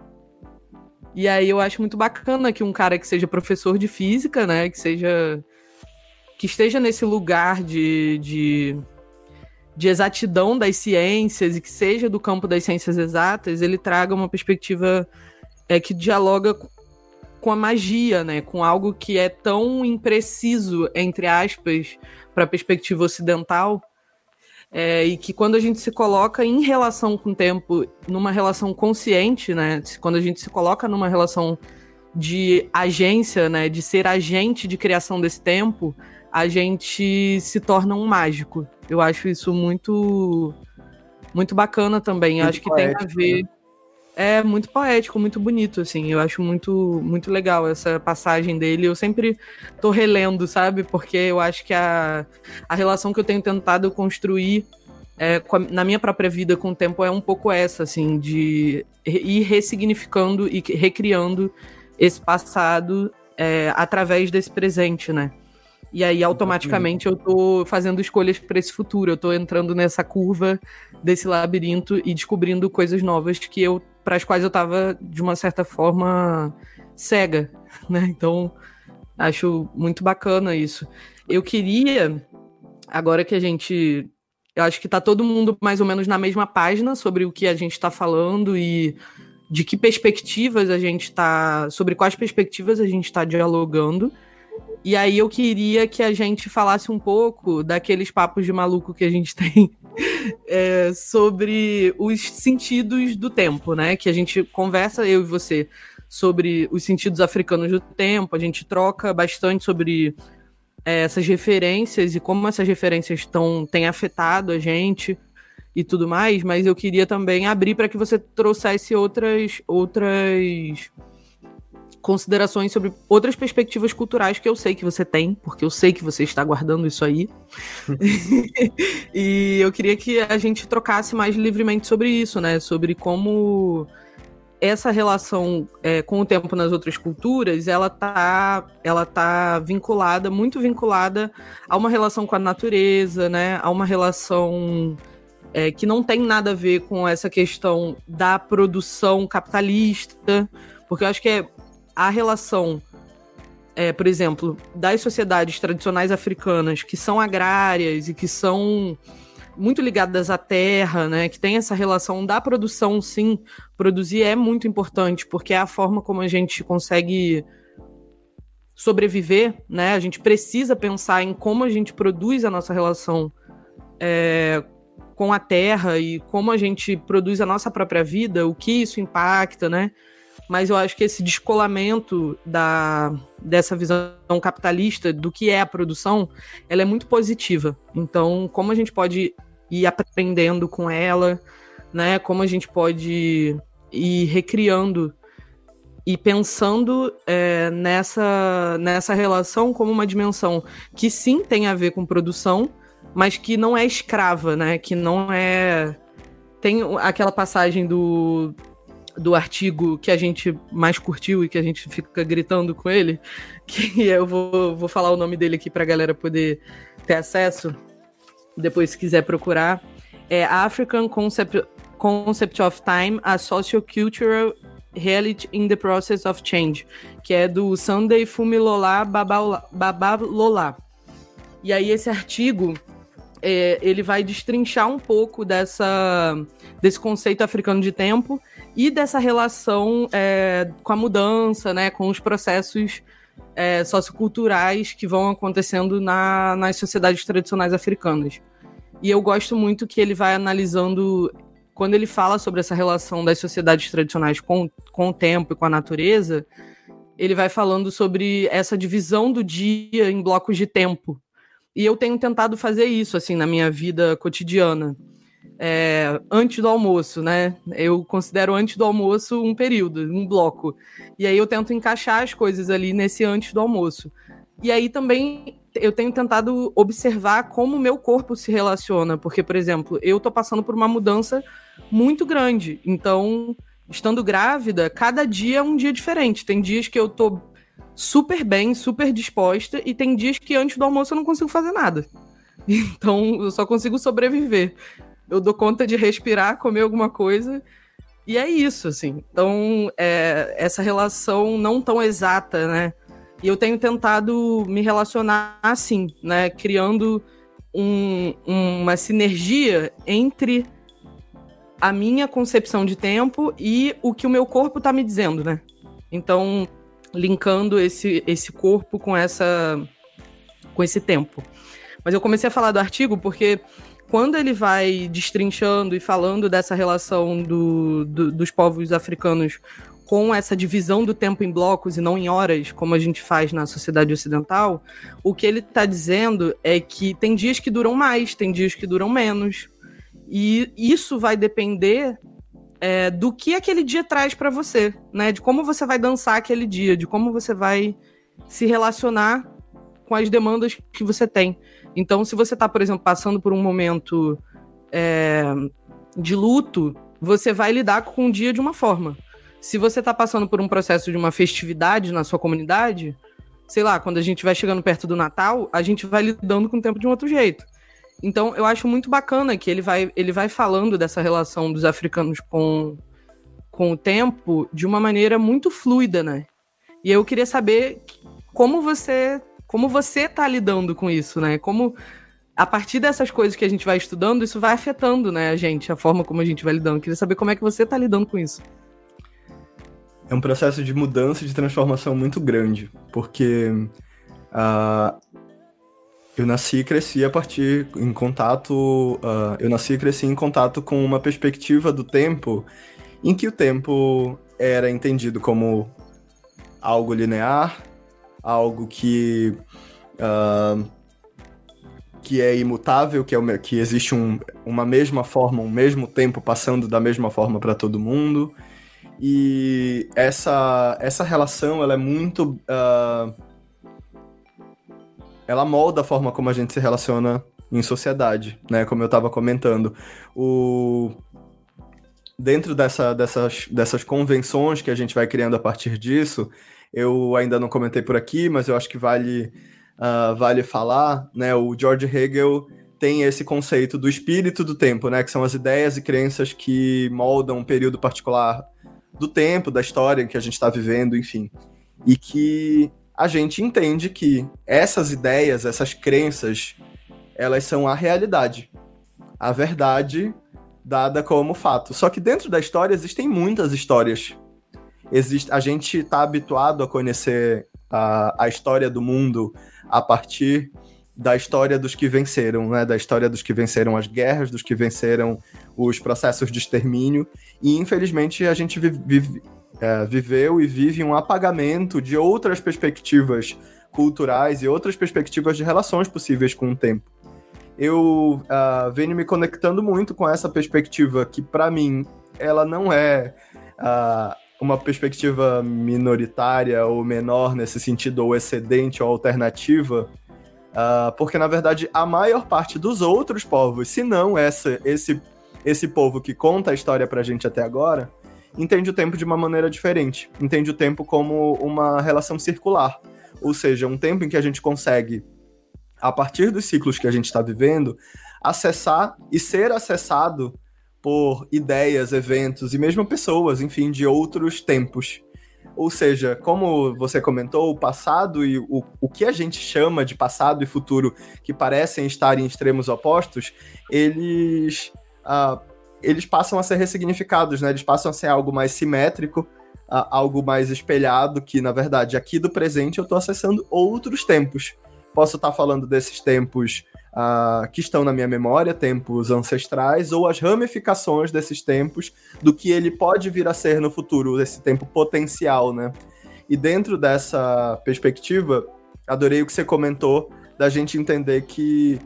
E aí eu acho muito bacana que um cara que seja professor de física, né, que seja que esteja nesse lugar de, de, de exatidão das ciências e que seja do campo das ciências exatas, ele traga uma perspectiva é, que dialoga com a magia, né? Com algo que é tão impreciso, entre aspas, para a perspectiva ocidental, é, e que quando a gente se coloca em relação com o tempo, numa relação consciente, né? Quando a gente se coloca numa relação de agência, né? De ser agente de criação desse tempo, a gente se torna um mágico. Eu acho isso muito muito bacana também. Muito acho que poético, tem a ver. Né? É muito poético, muito bonito, assim. Eu acho muito, muito legal essa passagem dele. Eu sempre tô relendo, sabe? Porque eu acho que a, a relação que eu tenho tentado construir é, na minha própria vida com o tempo é um pouco essa, assim, de ir ressignificando e recriando esse passado é, através desse presente, né? E aí, automaticamente, eu tô fazendo escolhas para esse futuro. Eu tô entrando nessa curva desse labirinto e descobrindo coisas novas que eu para as quais eu tava de uma certa forma cega, (laughs) né? Então, acho muito bacana isso. Eu queria agora que a gente eu acho que tá todo mundo mais ou menos na mesma página sobre o que a gente está falando e de que perspectivas a gente está, sobre quais perspectivas a gente está dialogando. E aí eu queria que a gente falasse um pouco daqueles papos de maluco que a gente (laughs) tem (laughs) é, sobre os sentidos do tempo, né? Que a gente conversa, eu e você, sobre os sentidos africanos do tempo, a gente troca bastante sobre é, essas referências e como essas referências tão, têm afetado a gente e tudo mais, mas eu queria também abrir para que você trouxesse outras outras considerações sobre outras perspectivas culturais que eu sei que você tem, porque eu sei que você está guardando isso aí. (laughs) e eu queria que a gente trocasse mais livremente sobre isso, né? Sobre como essa relação é, com o tempo nas outras culturas, ela tá, ela tá vinculada, muito vinculada a uma relação com a natureza, né? A uma relação é, que não tem nada a ver com essa questão da produção capitalista, porque eu acho que é a relação, é, por exemplo, das sociedades tradicionais africanas que são agrárias e que são muito ligadas à terra, né, que tem essa relação da produção, sim, produzir é muito importante, porque é a forma como a gente consegue sobreviver, né, a gente precisa pensar em como a gente produz a nossa relação é, com a terra e como a gente produz a nossa própria vida, o que isso impacta, né, mas eu acho que esse descolamento da, dessa visão capitalista do que é a produção, ela é muito positiva. Então, como a gente pode ir aprendendo com ela, né? Como a gente pode ir recriando e pensando é, nessa, nessa relação como uma dimensão que sim tem a ver com produção, mas que não é escrava, né? Que não é tem aquela passagem do, do artigo que a gente mais curtiu e que a gente fica gritando com ele, que (laughs) eu vou, vou falar o nome dele aqui para a galera poder ter acesso, depois se quiser procurar, é African Concept, Concept of Time, a Sociocultural Reality in the Process of Change, que é do Sunday Fumilola Babalola. E aí esse artigo, é, ele vai destrinchar um pouco dessa, desse conceito africano de tempo e dessa relação é, com a mudança, né, com os processos é, socioculturais que vão acontecendo na, nas sociedades tradicionais africanas. E eu gosto muito que ele vai analisando, quando ele fala sobre essa relação das sociedades tradicionais com, com o tempo e com a natureza, ele vai falando sobre essa divisão do dia em blocos de tempo. E eu tenho tentado fazer isso assim na minha vida cotidiana é, antes do almoço, né? Eu considero antes do almoço um período, um bloco. E aí eu tento encaixar as coisas ali nesse antes do almoço. E aí também eu tenho tentado observar como o meu corpo se relaciona, porque, por exemplo, eu tô passando por uma mudança muito grande. Então, estando grávida, cada dia é um dia diferente. Tem dias que eu tô super bem, super disposta, e tem dias que antes do almoço eu não consigo fazer nada. (laughs) Então eu só consigo sobreviver. Eu dou conta de respirar, comer alguma coisa e é isso, assim. Então, é, essa relação não tão exata, né? E eu tenho tentado me relacionar assim, né? Criando um, uma sinergia entre a minha concepção de tempo e o que o meu corpo está me dizendo, né? Então, linkando esse, esse corpo com essa com esse tempo. Mas eu comecei a falar do artigo porque quando ele vai destrinchando e falando dessa relação do, do, dos povos africanos com essa divisão do tempo em blocos e não em horas, como a gente faz na sociedade ocidental, o que ele está dizendo é que tem dias que duram mais, tem dias que duram menos. E isso vai depender é, do que aquele dia traz para você, né? De como você vai dançar aquele dia, de como você vai se relacionar com as demandas que você tem. Então, se você está, por exemplo, passando por um momento é, de luto, você vai lidar com o dia de uma forma. Se você está passando por um processo de uma festividade na sua comunidade, sei lá, quando a gente vai chegando perto do Natal, a gente vai lidando com o tempo de um outro jeito. Então, eu acho muito bacana que ele vai, ele vai falando dessa relação dos africanos com, com o tempo de uma maneira muito fluida, né? E eu queria saber como você como você está lidando com isso, né? Como a partir dessas coisas que a gente vai estudando, isso vai afetando, né, a gente, a forma como a gente vai lidando. Eu queria saber como é que você está lidando com isso. É um processo de mudança e de transformação muito grande, porque uh, eu nasci e cresci a partir em contato, uh, eu nasci e cresci em contato com uma perspectiva do tempo em que o tempo era entendido como algo linear, algo que uh, que é imutável, que, é que existe um, uma mesma forma, um mesmo tempo passando da mesma forma para todo mundo. E essa, essa relação ela é muito. Uh, ela molda a forma como a gente se relaciona em sociedade, né? Como eu estava comentando. O, dentro dessa, dessas, dessas convenções que a gente vai criando a partir disso, eu ainda não comentei por aqui, mas eu acho que vale, uh, vale falar, né? O George Hegel tem esse conceito do espírito do tempo, né? Que são as ideias e crenças que moldam um período particular do tempo, da história que a gente está vivendo, enfim. E que a gente entende que essas ideias, essas crenças, elas são a realidade. A verdade dada como fato. Só que dentro da história existem muitas histórias existe, a gente está habituado a conhecer a, a história do mundo a partir da história dos que venceram, né? Da história dos que venceram as guerras, dos que venceram os processos de extermínio. E infelizmente a gente vive, vive, é, viveu e vive um apagamento de outras perspectivas culturais e outras perspectivas de relações possíveis com o tempo. Eu uh, venho me conectando muito com essa perspectiva que, para mim, ela não é uh, uma perspectiva minoritária ou menor nesse sentido, ou excedente ou alternativa, uh, porque na verdade a maior parte dos outros povos, se não essa, esse, esse povo que conta a história pra gente até agora, entende o tempo de uma maneira diferente. Entende o tempo como uma relação circular. Ou seja, um tempo em que a gente consegue, a partir dos ciclos que a gente está vivendo, acessar e ser acessado por ideias, eventos e mesmo pessoas, enfim, de outros tempos. Ou seja, como você comentou, o passado e o, o que a gente chama de passado e futuro, que parecem estar em extremos opostos, eles, uh, eles passam a ser ressignificados, né? Eles passam a ser algo mais simétrico, algo mais espelhado, que na verdade aqui do presente eu estou acessando outros tempos. Posso estar falando desses tempos uh, que estão na minha memória, tempos ancestrais, ou as ramificações desses tempos, do que ele pode vir a ser no futuro, esse tempo potencial, né? E dentro dessa perspectiva, adorei o que você comentou da gente entender que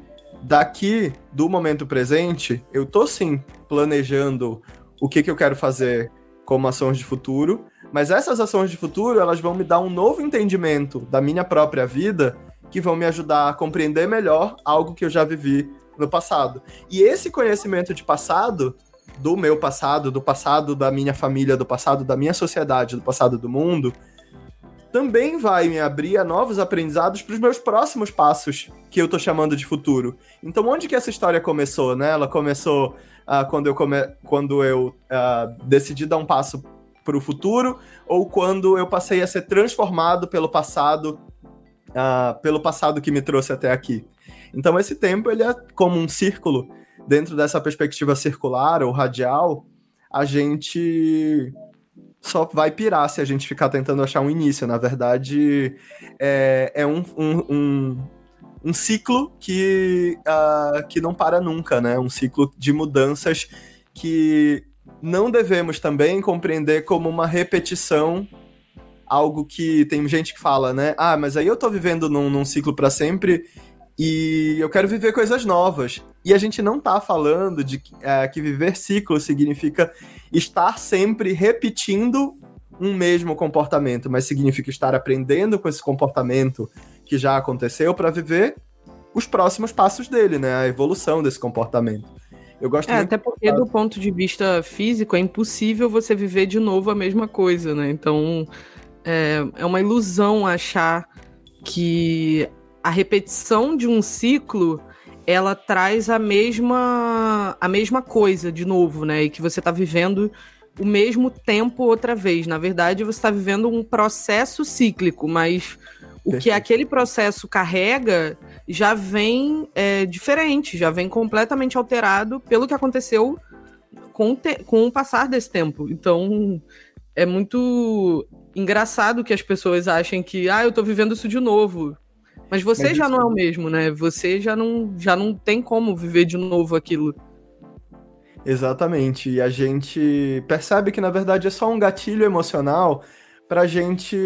daqui do momento presente, eu tô sim planejando o que, que eu quero fazer como ações de futuro, mas essas ações de futuro, elas vão me dar um novo entendimento da minha própria vida que vão me ajudar a compreender melhor algo que eu já vivi no passado. E esse conhecimento de passado, do meu passado, do passado da minha família, do passado da minha sociedade, do passado do mundo, também vai me abrir a novos aprendizados para os meus próximos passos, que eu tô chamando de futuro. Então, onde que essa história começou, né? Ela começou uh, quando eu, come... quando eu uh, decidi dar um passo para o futuro, ou quando eu passei a ser transformado pelo passado, uh, pelo passado que me trouxe até aqui. Então, esse tempo ele é como um círculo. Dentro dessa perspectiva circular ou radial, a gente só vai pirar se a gente ficar tentando achar um início. Na verdade, é, é um, um, um, um ciclo que, uh, que não para nunca, né? Um ciclo de mudanças que não devemos também compreender como uma repetição algo que tem gente que fala, né? Ah, mas aí eu tô vivendo num, num ciclo para sempre e eu quero viver coisas novas. E a gente não tá falando de é, que viver ciclo significa estar sempre repetindo um mesmo comportamento, mas significa estar aprendendo com esse comportamento que já aconteceu para viver os próximos passos dele, né? A evolução desse comportamento. Eu gosto é, até porque do ponto de vista físico é impossível você viver de novo a mesma coisa, né? Então é, é uma ilusão achar que a repetição de um ciclo ela traz a mesma a mesma coisa de novo, né? E que você está vivendo o mesmo tempo outra vez. Na verdade, você está vivendo um processo cíclico, mas o Perfeito. que aquele processo carrega já vem é, diferente, já vem completamente alterado pelo que aconteceu com, com o passar desse tempo. Então, é muito engraçado que as pessoas achem que, ah, eu tô vivendo isso de novo. Mas você Mas já não é o mesmo, né? Você já não, já não tem como viver de novo aquilo. Exatamente. E a gente percebe que, na verdade, é só um gatilho emocional pra gente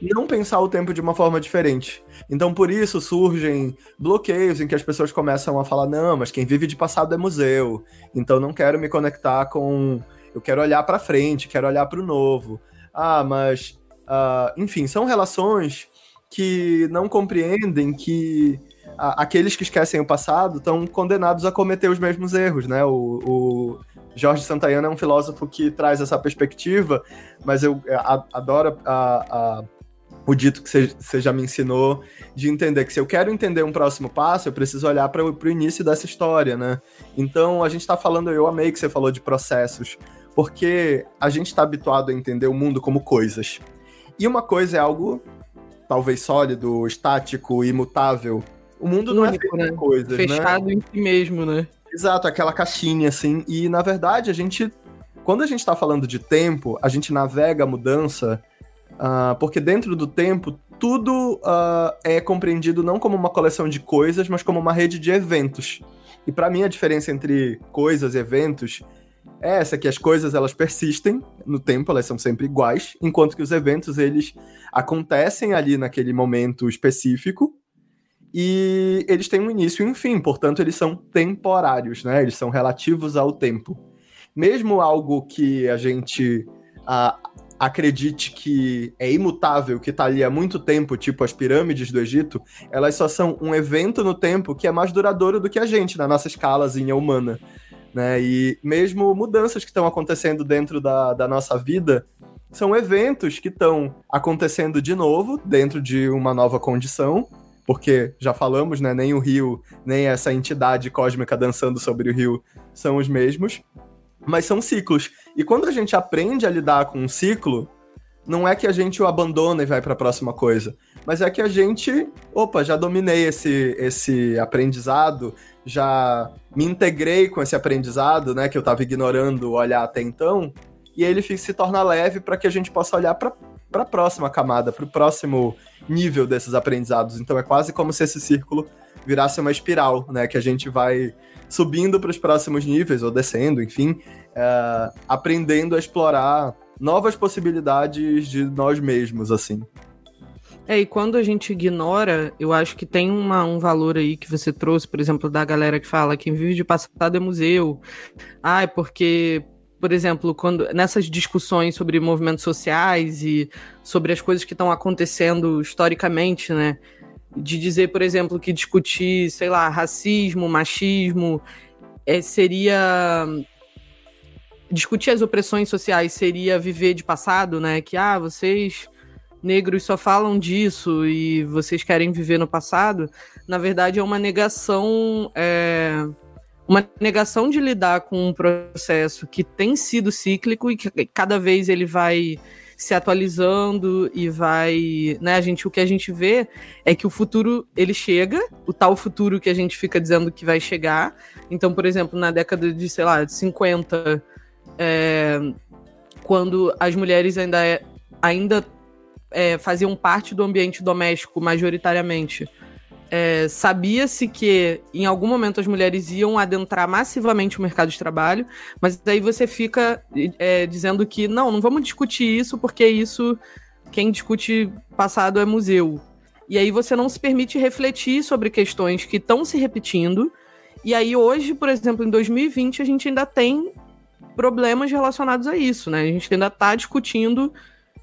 não pensar o tempo de uma forma diferente. Então, por isso surgem bloqueios em que as pessoas começam a falar: não, mas quem vive de passado é museu, então não quero me conectar com. Eu quero olhar para frente, quero olhar para o novo. Ah, mas. Uh, enfim, são relações que não compreendem que aqueles que esquecem o passado estão condenados a cometer os mesmos erros, né? O, o Jorge Santayana é um filósofo que traz essa perspectiva, mas eu adoro a, a, o dito que você já me ensinou de entender que se eu quero entender um próximo passo, eu preciso olhar para o início dessa história, né? Então a gente está falando, eu amei que você falou de processos, porque a gente está habituado a entender o mundo como coisas. E uma coisa é algo talvez sólido, estático, imutável. O mundo não é feito né? de coisas, né? Fechado né? em si mesmo, né? Exato, aquela caixinha, assim. E, na verdade, a gente... Quando a gente está falando de tempo, a gente navega a mudança, uh, porque dentro do tempo, tudo uh, é compreendido não como uma coleção de coisas, mas como uma rede de eventos. E para mim, a diferença entre coisas e eventos é essa que as coisas elas persistem no tempo, elas são sempre iguais, enquanto que os eventos eles acontecem ali naquele momento específico e eles têm um início e um fim, portanto eles são temporários, né? Eles são relativos ao tempo. Mesmo algo que a gente a, acredite que é imutável, que está ali há muito tempo, tipo as pirâmides do Egito, elas só são um evento no tempo que é mais duradouro do que a gente, na nossa escalazinha humana. Né? E mesmo mudanças que estão acontecendo dentro da, da nossa vida são eventos que estão acontecendo de novo dentro de uma nova condição, porque já falamos, né, nem o rio, nem essa entidade cósmica dançando sobre o rio são os mesmos, mas são ciclos. E quando a gente aprende a lidar com um ciclo, não é que a gente o abandona e vai para a próxima coisa, mas é que a gente, opa, já dominei esse esse aprendizado, já me integrei com esse aprendizado, né, que eu estava ignorando olhar até então, e ele se torna leve para que a gente possa olhar para a próxima camada, para o próximo nível desses aprendizados. Então é quase como se esse círculo virasse uma espiral, né, que a gente vai subindo para os próximos níveis ou descendo, enfim, é, aprendendo a explorar novas possibilidades de nós mesmos, assim. É, e quando a gente ignora, eu acho que tem uma, um valor aí que você trouxe, por exemplo, da galera que fala que vive de passado é museu. Ah, é porque, por exemplo, quando nessas discussões sobre movimentos sociais e sobre as coisas que estão acontecendo historicamente, né? De dizer, por exemplo, que discutir, sei lá, racismo, machismo, é, seria discutir as opressões sociais seria viver de passado, né? Que ah, vocês negros só falam disso e vocês querem viver no passado, na verdade é uma negação. É, uma negação de lidar com um processo que tem sido cíclico e que cada vez ele vai se atualizando e vai, né, a gente o que a gente vê é que o futuro ele chega, o tal futuro que a gente fica dizendo que vai chegar. Então, por exemplo, na década de, sei lá, de 50, é, quando as mulheres ainda é, ainda é, faziam parte do ambiente doméstico majoritariamente, é, sabia-se que em algum momento as mulheres iam adentrar massivamente o mercado de trabalho, mas daí você fica é, dizendo que não, não vamos discutir isso porque isso quem discute passado é museu. E aí você não se permite refletir sobre questões que estão se repetindo. E aí hoje, por exemplo, em 2020 a gente ainda tem problemas relacionados a isso, né? A gente ainda está discutindo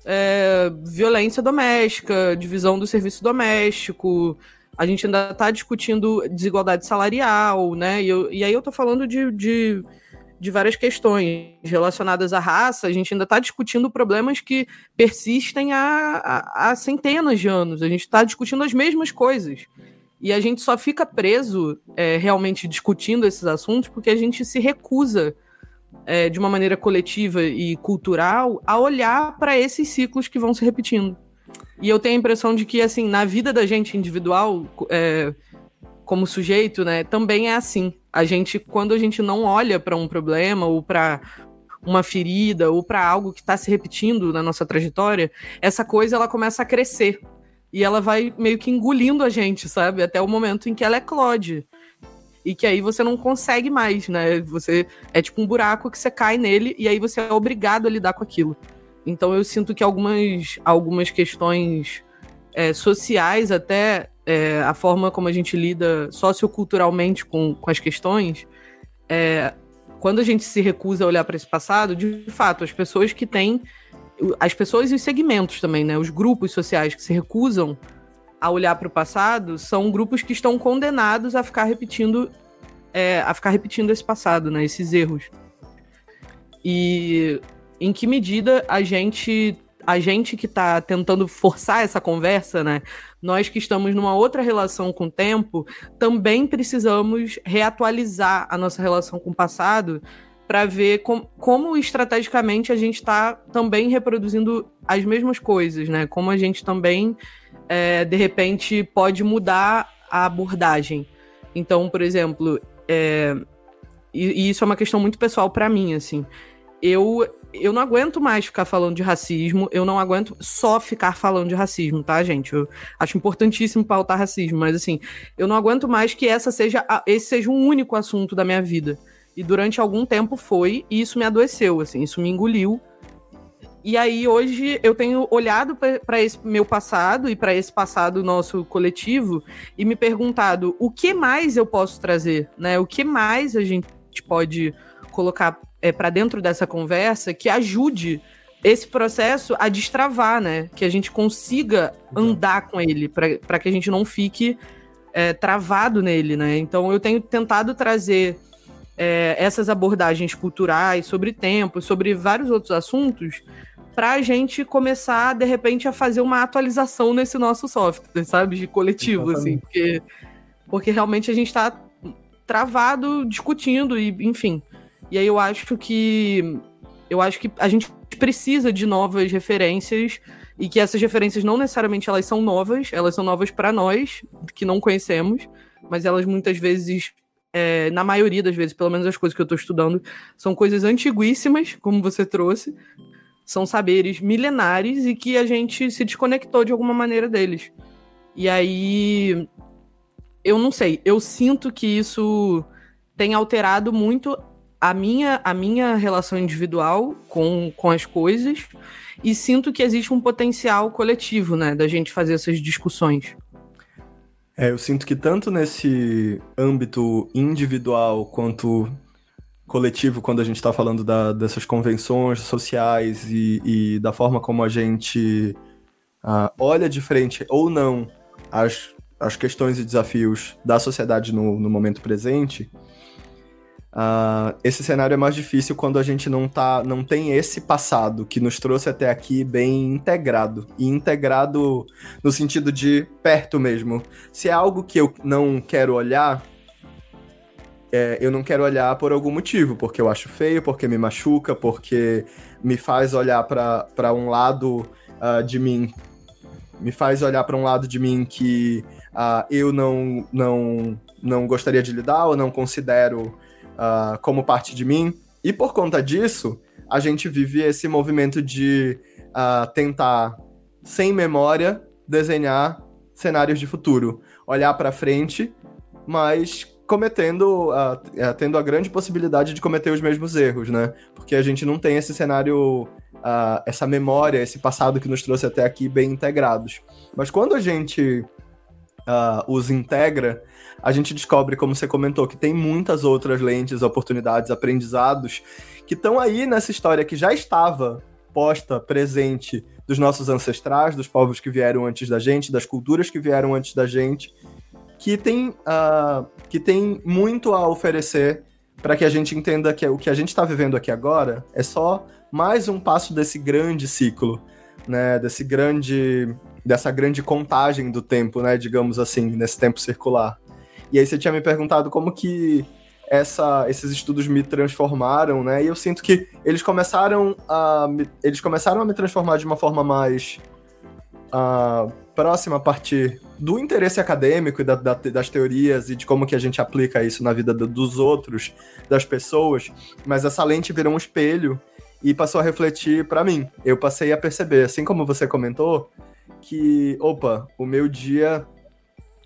é, violência doméstica, divisão do serviço doméstico, a gente ainda está discutindo desigualdade salarial, né? E, eu, e aí eu estou falando de, de, de, várias questões relacionadas à raça, a gente ainda está discutindo problemas que persistem há, há, há centenas de anos, a gente está discutindo as mesmas coisas. E a gente só fica preso é, realmente discutindo esses assuntos porque a gente se recusa, é, de uma maneira coletiva e cultural, a olhar para esses ciclos que vão se repetindo. E eu tenho a impressão de que, assim, na vida da gente individual, é, como sujeito, né, também é assim. A gente, quando a gente não olha para um problema ou para uma ferida ou para algo que está se repetindo na nossa trajetória, essa coisa ela começa a crescer e ela vai meio que engolindo a gente, sabe? Até o momento em que ela eclode. E que aí você não consegue mais, né? Você é tipo um buraco que você cai nele e aí você é obrigado a lidar com aquilo. Então eu sinto que algumas, algumas questões é, sociais, até é, a forma como a gente lida socioculturalmente com, com as questões, é, quando a gente se recusa a olhar para esse passado, de fato, as pessoas que têm. As pessoas e os segmentos também, né? Os grupos sociais que se recusam a olhar para o passado são grupos que estão condenados a ficar repetindo é, a ficar repetindo esse passado, né? Esses erros. E em que medida a gente a gente que está tentando forçar essa conversa, né? Nós que estamos numa outra relação com o tempo, também precisamos reatualizar a nossa relação com o passado para ver com, como estrategicamente a gente está também reproduzindo as mesmas coisas, né? Como a gente também, é, de repente, pode mudar a abordagem. Então, por exemplo, é, e, e isso é uma questão muito pessoal para mim, assim. Eu eu não aguento mais ficar falando de racismo, eu não aguento só ficar falando de racismo, tá, gente? Eu acho importantíssimo pautar racismo, mas assim, eu não aguento mais que essa seja esse seja um único assunto da minha vida. E durante algum tempo foi, e isso me adoeceu, assim, isso me engoliu. E aí hoje eu tenho olhado para esse meu passado e para esse passado nosso coletivo e me perguntado o que mais eu posso trazer, né? O que mais a gente pode colocar é, para dentro dessa conversa que ajude esse processo a destravar, né? Que a gente consiga andar com ele, para que a gente não fique é, travado nele, né? Então eu tenho tentado trazer é, essas abordagens culturais sobre tempo, sobre vários outros assuntos, para a gente começar, de repente, a fazer uma atualização nesse nosso software, sabe? De coletivo, assim, Exatamente. assim, porque, porque realmente a gente está travado discutindo e, enfim. E aí eu acho que eu acho que a gente precisa de novas referências e que essas referências não necessariamente elas são novas, elas são novas para nós que não conhecemos, mas elas muitas vezes é, na maioria das vezes, pelo menos as coisas que eu estou estudando, são coisas antiguíssimas, como você trouxe, são saberes milenares e que a gente se desconectou de alguma maneira deles. E aí, eu não sei, eu sinto que isso tem alterado muito a minha, a minha relação individual com, com as coisas e sinto que existe um potencial coletivo, né, da gente fazer essas discussões. É, eu sinto que tanto nesse âmbito individual quanto coletivo, quando a gente está falando da, dessas convenções sociais e, e, da forma como a gente uh, olha de frente ou não as, as questões e desafios da sociedade no, no momento presente, Uh, esse cenário é mais difícil quando a gente não tá, não tem esse passado que nos trouxe até aqui bem integrado e integrado no sentido de perto mesmo. Se é algo que eu não quero olhar, é, eu não quero olhar por algum motivo, porque eu acho feio, porque me machuca, porque me faz olhar para um lado uh, de mim, me faz olhar para um lado de mim que uh, eu não, não, não gostaria de lidar ou não considero uh, como parte de mim. E por conta disso, a gente vive esse movimento de tentar, sem memória, desenhar cenários de futuro. Olhar para frente, mas cometendo, uh, tendo a grande possibilidade de cometer os mesmos erros, né? Porque a gente não tem esse cenário, uh, essa memória, esse passado que nos trouxe até aqui bem integrados. Mas quando a gente os integra, a gente descobre, como você comentou, que tem muitas outras lentes, oportunidades, aprendizados que estão aí nessa história que já estava posta, presente dos nossos ancestrais, dos povos que vieram antes da gente, das culturas que vieram antes da gente, que tem, uh, que tem muito a oferecer para que a gente entenda que o que a gente está vivendo aqui agora é só mais um passo desse grande ciclo, né? Desse grande, dessa grande contagem do tempo, né? Digamos assim, nesse tempo circular. E aí você tinha me perguntado como que essa, esses estudos me transformaram, né? E eu sinto que eles começaram a me, eles começaram a me transformar de uma forma mais uh, próxima a partir do interesse acadêmico e da, da, das teorias e de como que a gente aplica isso na vida do, dos outros, das pessoas. Mas essa lente virou um espelho e passou a refletir para mim. Eu passei a perceber, assim como você comentou, que, opa, o meu dia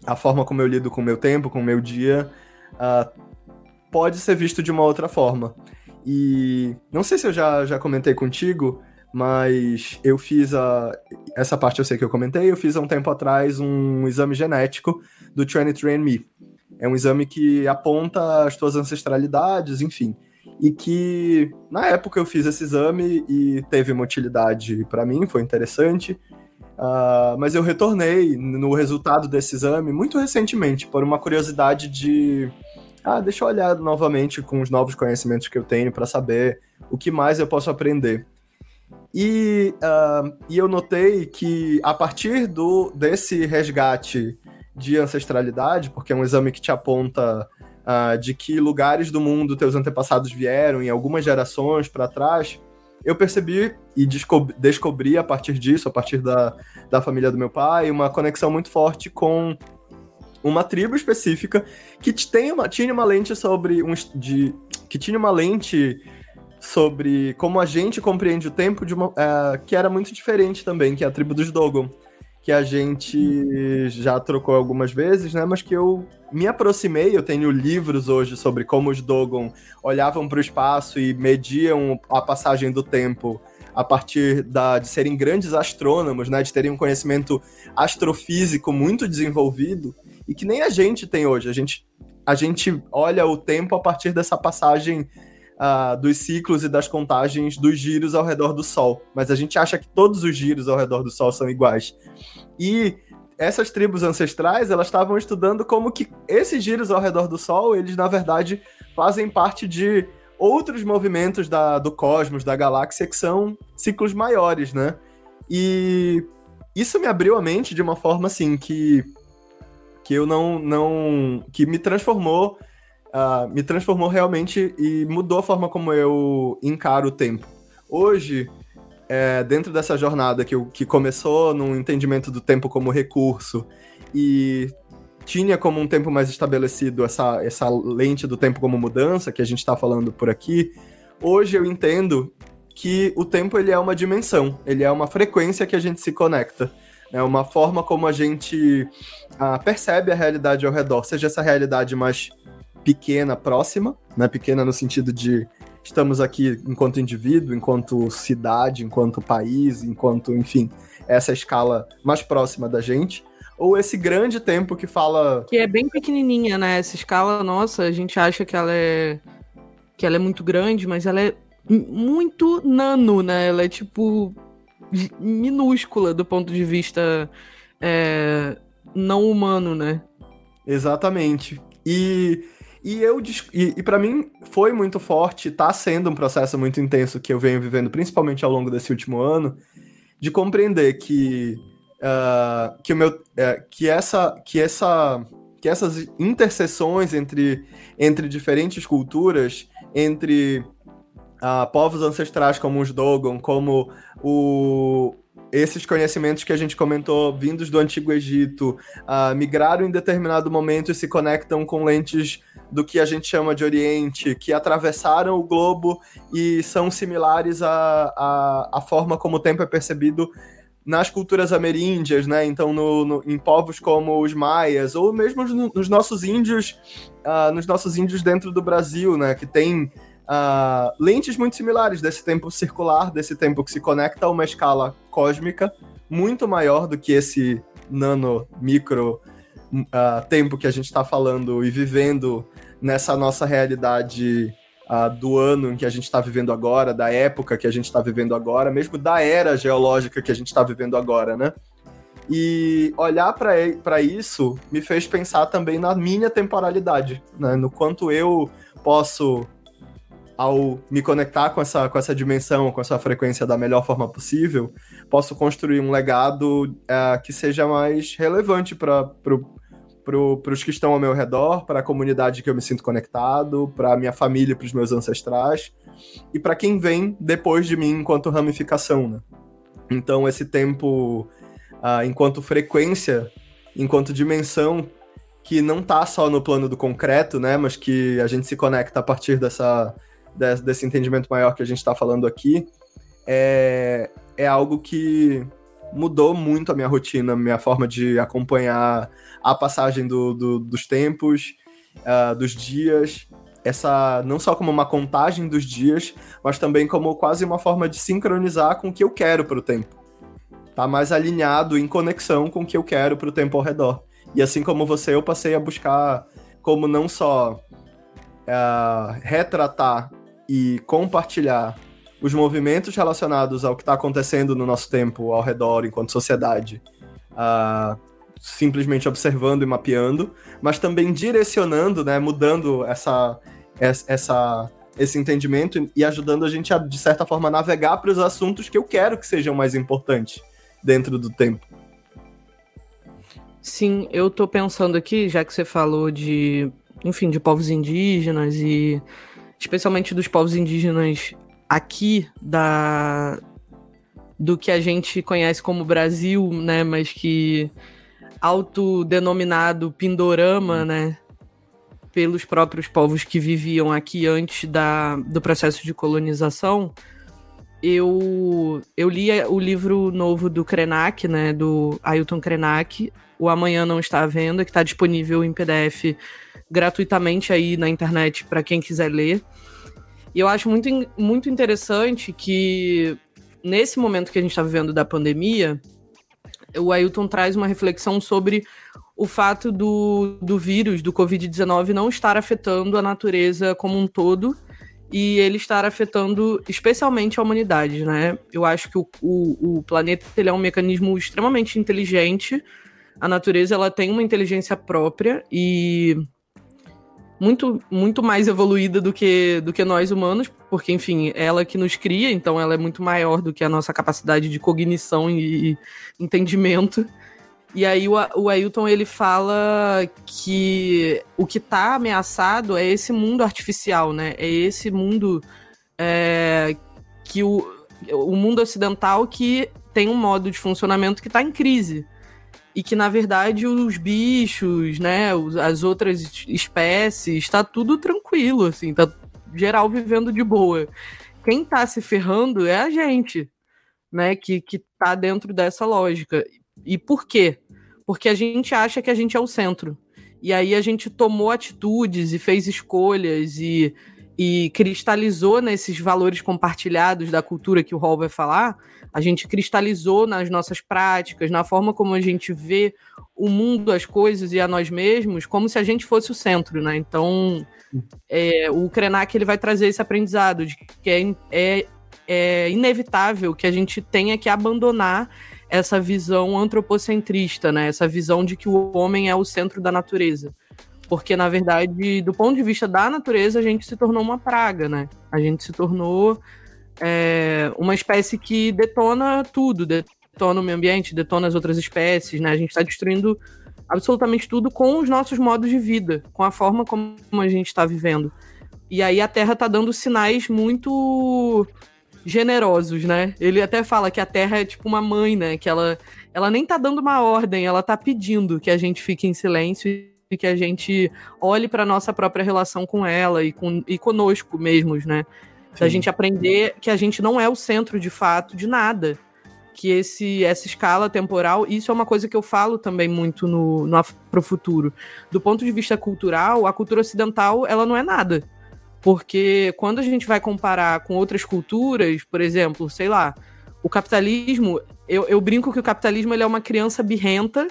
a forma como eu lido com o meu tempo, com o meu dia, uh, pode ser visto de uma outra forma. E não sei se eu já, já comentei contigo, mas eu fiz a. Essa parte eu sei que eu comentei, eu fiz há um tempo atrás um exame genético do 23andMe. É um exame que aponta as tuas ancestralidades, enfim. E que na época eu fiz esse exame e teve uma utilidade para mim, foi interessante. Uh, mas eu retornei no resultado desse exame muito recentemente, por uma curiosidade de. Ah, deixa eu olhar novamente com os novos conhecimentos que eu tenho para saber o que mais eu posso aprender. E, uh, e eu notei que a partir do, desse resgate de ancestralidade, porque é um exame que te aponta uh, de que lugares do mundo teus antepassados vieram em algumas gerações para trás, eu percebi e descobri, descobri a partir disso, a partir da, da família do meu pai, uma conexão muito forte com uma tribo específica que tem uma, tinha uma lente sobre um de que tinha uma lente sobre como a gente compreende o tempo de uma é, que era muito diferente também, que é a tribo dos Dogon, que a gente já trocou algumas vezes, né? Mas que eu me aproximei, eu tenho livros hoje sobre como os Dogon olhavam para o espaço e mediam a passagem do tempo a partir da, de serem grandes astrônomos, né, de terem um conhecimento astrofísico muito desenvolvido e que nem a gente tem hoje. A gente, a gente olha o tempo a partir dessa passagem uh, dos ciclos e das contagens dos giros ao redor do Sol, mas a gente acha que todos os giros ao redor do Sol são iguais. E essas tribos ancestrais, elas estavam estudando como que esses giros ao redor do Sol, eles na verdade fazem parte de outros movimentos da, do cosmos, da galáxia, que são ciclos maiores, né? E isso me abriu a mente de uma forma assim que que eu não não que me transformou uh, me transformou realmente e mudou a forma como eu encaro o tempo. Hoje é, dentro dessa jornada que, eu, que começou num entendimento do tempo como recurso e tinha como um tempo mais estabelecido essa, essa lente do tempo como mudança, que a gente está falando por aqui, hoje eu entendo que o tempo ele é uma dimensão, ele é uma frequência que a gente se conecta. É uma forma como a gente ah, percebe a realidade ao redor, seja essa realidade mais pequena, próxima, né? pequena no sentido de estamos aqui enquanto indivíduo, enquanto cidade, enquanto país, enquanto, enfim, essa escala mais próxima da gente, ou esse grande tempo que fala que é bem pequenininha, né? Essa escala nossa, a gente acha que ela é que ela é muito grande, mas ela é muito nano, né? Ela é tipo minúscula do ponto de vista é, não humano, né? Exatamente. E E eu e, e para mim foi muito forte, tá sendo um processo muito intenso que eu venho vivendo, principalmente ao longo desse último ano, de compreender que uh, que o meu uh, que essa que essa que essas interseções entre entre diferentes culturas, entre uh, povos ancestrais como os Dogon, como o, esses conhecimentos que a gente comentou, vindos do Antigo Egito, uh, migraram em determinado momento e se conectam com lentes do que a gente chama de Oriente, que atravessaram o globo e são similares à, à forma como o tempo é percebido nas culturas ameríndias, né? Então, no, no, em povos como os maias, ou mesmo nos, nos nossos índios, uh, nos nossos índios dentro do Brasil, né? Que tem uh, lentes muito similares desse tempo circular, desse tempo que se conecta a uma escala cósmica muito maior do que esse nano, micro uh, tempo que a gente está falando e vivendo nessa nossa realidade uh, do ano em que a gente está vivendo agora, da época que a gente está vivendo agora, mesmo da era geológica que a gente está vivendo agora, né? E olhar para isso me fez pensar também na minha temporalidade, né? no quanto eu posso ao me conectar com essa, com essa dimensão, com essa frequência da melhor forma possível, posso construir um legado é, que seja mais relevante para pro, os que estão ao meu redor, para a comunidade que eu me sinto conectado, para a minha família, para os meus ancestrais, e para quem vem depois de mim enquanto ramificação. Né? Então, esse tempo, uh, enquanto frequência, enquanto dimensão, que não está só no plano do concreto, né, mas que a gente se conecta a partir dessa desse, desse entendimento maior que a gente está falando aqui, é, é algo que mudou muito a minha rotina, minha forma de acompanhar a passagem do, do, dos tempos, uh, dos dias, essa não só como uma contagem dos dias, mas também como quase uma forma de sincronizar com o que eu quero para o tempo. Tá mais alinhado em conexão com o que eu quero para o tempo ao redor. E assim como você, eu passei a buscar como não só uh, retratar e compartilhar os movimentos relacionados ao que está acontecendo no nosso tempo ao redor enquanto sociedade, uh, simplesmente observando e mapeando, mas também direcionando, né, mudando essa, essa, esse entendimento e ajudando a gente a, de certa forma, navegar para os assuntos que eu quero que sejam mais importantes dentro do tempo. Sim, eu tô pensando aqui, já que você falou de, enfim, de povos indígenas e especialmente dos povos indígenas aqui da do que a gente conhece como Brasil, né, mas que autodenominado Pindorama, né, pelos próprios povos que viviam aqui antes da, do processo de colonização. Eu, eu li o livro novo do Krenak, né, do Ailton Krenak, O Amanhã Não Está à Venda, que está disponível em PDF gratuitamente aí na internet para quem quiser ler. E eu acho muito, muito interessante que nesse momento que a gente está vivendo da pandemia, o Ailton traz uma reflexão sobre o fato do, do vírus, do Covid-19, não estar afetando a natureza como um todo e ele estar afetando especialmente a humanidade, né? Eu acho que o, o, o planeta ele é um mecanismo extremamente inteligente, a natureza ela tem uma inteligência própria e muito, muito mais evoluída do que, do que nós humanos, porque, enfim, ela que nos cria, então ela é muito maior do que a nossa capacidade de cognição e entendimento. E aí o, o Ailton ele fala que o que está ameaçado é esse mundo artificial, né? É esse mundo é, que o, o mundo ocidental que tem um modo de funcionamento que está em crise e que na verdade os bichos, né, as outras espécies, está tudo tranquilo, assim, tá geral vivendo de boa. Quem tá se ferrando é a gente, né, que, que tá dentro dessa lógica. E por quê? Porque a gente acha que a gente é o centro. E aí a gente tomou atitudes e fez escolhas e, e cristalizou nesses valores compartilhados da cultura que o Hall vai falar, a gente cristalizou nas nossas práticas, na forma como a gente vê o mundo, as coisas e a nós mesmos, como se a gente fosse o centro, né? Então, é, o Krenak ele vai trazer esse aprendizado de que é, é, é inevitável que a gente tenha que abandonar essa visão antropocentrista, né? Essa visão de que o homem é o centro da natureza. Porque, na verdade, do ponto de vista da natureza, a gente se tornou uma praga, né? A gente se tornou é, uma espécie que detona tudo, detona o meio ambiente, detona as outras espécies, né? A gente está destruindo absolutamente tudo com os nossos modos de vida, com a forma como a gente está vivendo. E aí a Terra está dando sinais muito generosos, né? Ele até fala que a Terra é tipo uma mãe, né? Que ela, ela nem tá dando uma ordem, ela tá pedindo que a gente fique em silêncio e que a gente olhe para nossa própria relação com ela e, com, e conosco mesmos, né? Sim. Da gente aprender que a gente não é o centro de fato de nada. Que esse, essa escala temporal, isso é uma coisa que eu falo também muito no, no Futuro. Do ponto de vista cultural, a cultura ocidental, ela não é nada porque quando a gente vai comparar com outras culturas, por exemplo, sei lá, o capitalismo, eu, eu brinco que o capitalismo ele é uma criança birrenta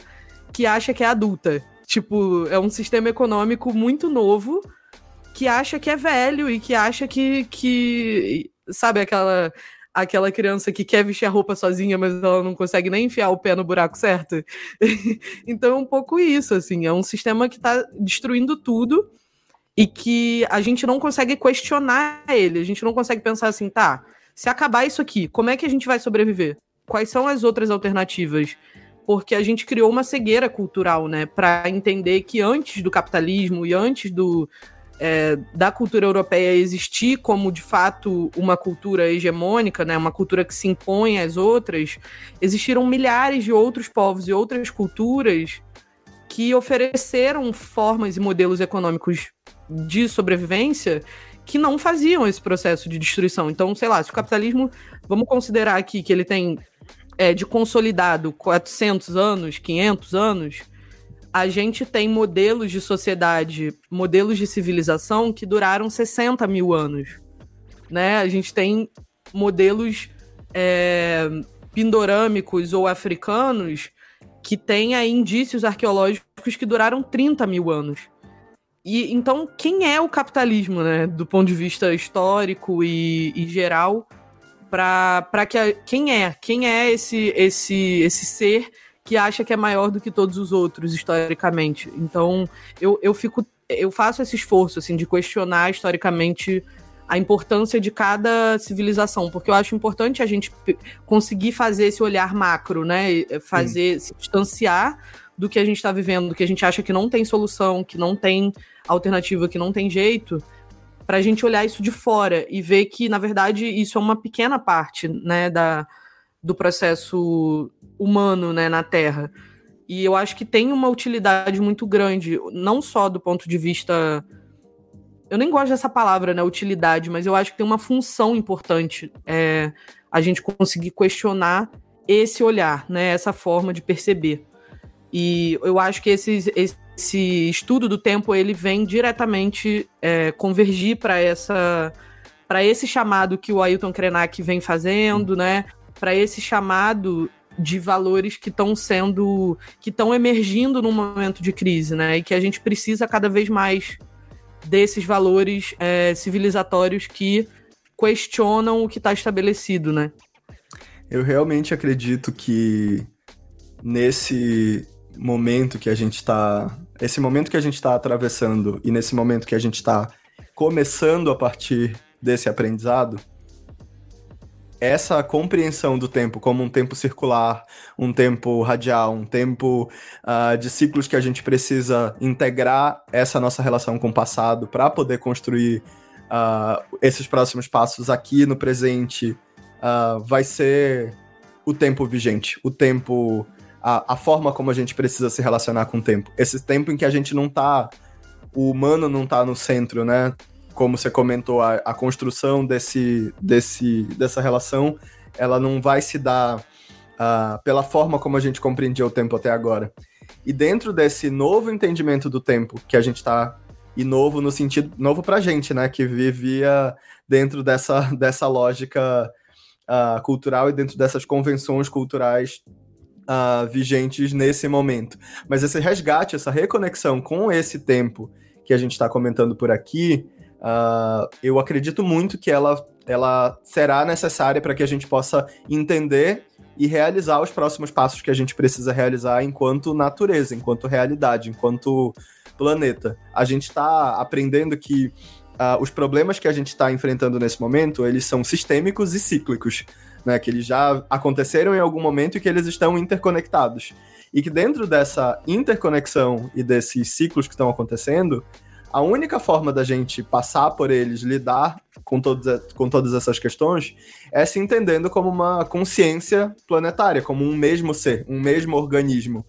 que acha que é adulta. Tipo, é um sistema econômico muito novo que acha que é velho e que acha que, que sabe, aquela aquela criança que quer vestir a roupa sozinha, mas ela não consegue nem enfiar o pé no buraco certo. (laughs) então é um pouco isso, assim, é um sistema que está destruindo tudo e que a gente não consegue questionar ele, a gente não consegue pensar assim, tá, se acabar isso aqui, como é que a gente vai sobreviver? Quais são as outras alternativas? Porque a gente criou uma cegueira cultural, né, para entender que antes do capitalismo e antes do é, da cultura europeia existir como de fato uma cultura hegemônica, né, uma cultura que se impõe às outras, existiram milhares de outros povos e outras culturas que ofereceram formas e modelos econômicos de sobrevivência que não faziam esse processo de destruição. Então, sei lá, se o capitalismo, vamos considerar aqui que ele tem é, de consolidado 400 anos, 500 anos, a gente tem modelos de sociedade, modelos de civilização que duraram 60 mil anos. Né? A gente tem modelos é, pindorâmicos ou africanos que têm aí indícios arqueológicos que duraram 30 mil anos. E então, quem é o capitalismo, né, do ponto de vista histórico e, e geral, para que a, quem é, quem é esse esse esse ser que acha que é maior do que todos os outros historicamente. Então, eu, eu fico eu faço esse esforço assim de questionar historicamente a importância de cada civilização, porque eu acho importante a gente conseguir fazer esse olhar macro, né, fazer Sim. se distanciar do que a gente está vivendo, do que a gente acha que não tem solução, que não tem alternativa, que não tem jeito, para a gente olhar isso de fora e ver que, na verdade, isso é uma pequena parte né, da, do processo humano né, na Terra. E eu acho que tem uma utilidade muito grande, não só do ponto de vista. Eu nem gosto dessa palavra, né? Utilidade, mas eu acho que tem uma função importante é, a gente conseguir questionar esse olhar, né? Essa forma de perceber. E eu acho que esses, esse estudo do tempo ele vem diretamente é, convergir para essa para esse chamado que o Ailton Krenak vem fazendo, né? Para esse chamado de valores que estão sendo que estão emergindo num momento de crise, né? E que a gente precisa cada vez mais desses valores é, civilizatórios que questionam o que está estabelecido, né? Eu realmente acredito que nesse momento que a gente está. Esse momento que a gente está atravessando e nesse momento que a gente está começando a partir desse aprendizado, essa compreensão do tempo como um tempo circular, um tempo radial, um tempo uh, de ciclos que a gente precisa integrar essa nossa relação com o passado para poder construir uh, esses próximos passos aqui no presente, uh, vai ser o tempo vigente, o tempo a, a forma como a gente precisa se relacionar com o tempo. Esse tempo em que a gente não tá. O humano não tá no centro, né? Como você comentou, a, a construção desse, desse, dessa relação ela não vai se dar uh, pela forma como a gente compreendia o tempo até agora. E dentro desse novo entendimento do tempo que a gente está e novo no sentido novo para gente, né, que vivia dentro dessa, (laughs) dessa lógica uh, cultural e dentro dessas convenções culturais uh, vigentes nesse momento. Mas esse resgate, essa reconexão com esse tempo que a gente está comentando por aqui, uh, eu acredito muito que ela, ela será necessária para que a gente possa entender e realizar os próximos passos que a gente precisa realizar enquanto natureza, enquanto realidade, enquanto planeta. A gente está aprendendo que uh, os problemas que a gente está enfrentando nesse momento, eles são sistêmicos e cíclicos, né? Que eles já aconteceram em algum momento e que eles estão interconectados. E que dentro dessa interconexão e desses ciclos que estão acontecendo, a única forma da gente passar por eles, lidar com, todos, com todas essas questões, é se entendendo como uma consciência planetária, como um mesmo ser, um mesmo organismo.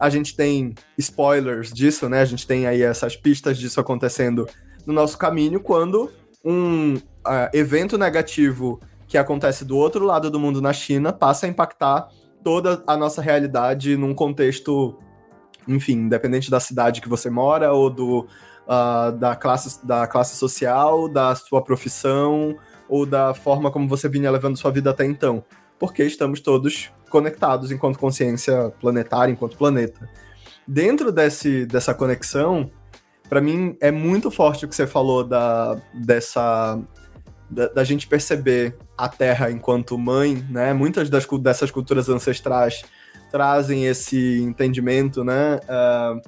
A gente tem spoilers disso, né? A gente tem aí essas pistas disso acontecendo no nosso caminho quando um uh, evento negativo que acontece do outro lado do mundo na China passa a impactar toda a nossa realidade num contexto, enfim, independente da cidade que você mora ou do, uh, da, classe, da classe social, da sua profissão ou da forma como você vinha levando sua vida até então. Porque estamos todos conectados enquanto consciência planetária, enquanto planeta. Dentro desse, dessa conexão, para mim é muito forte o que você falou da, dessa da, da, gente perceber a Terra enquanto mãe, né? Muitas das, dessas culturas ancestrais trazem esse entendimento, né? Uh,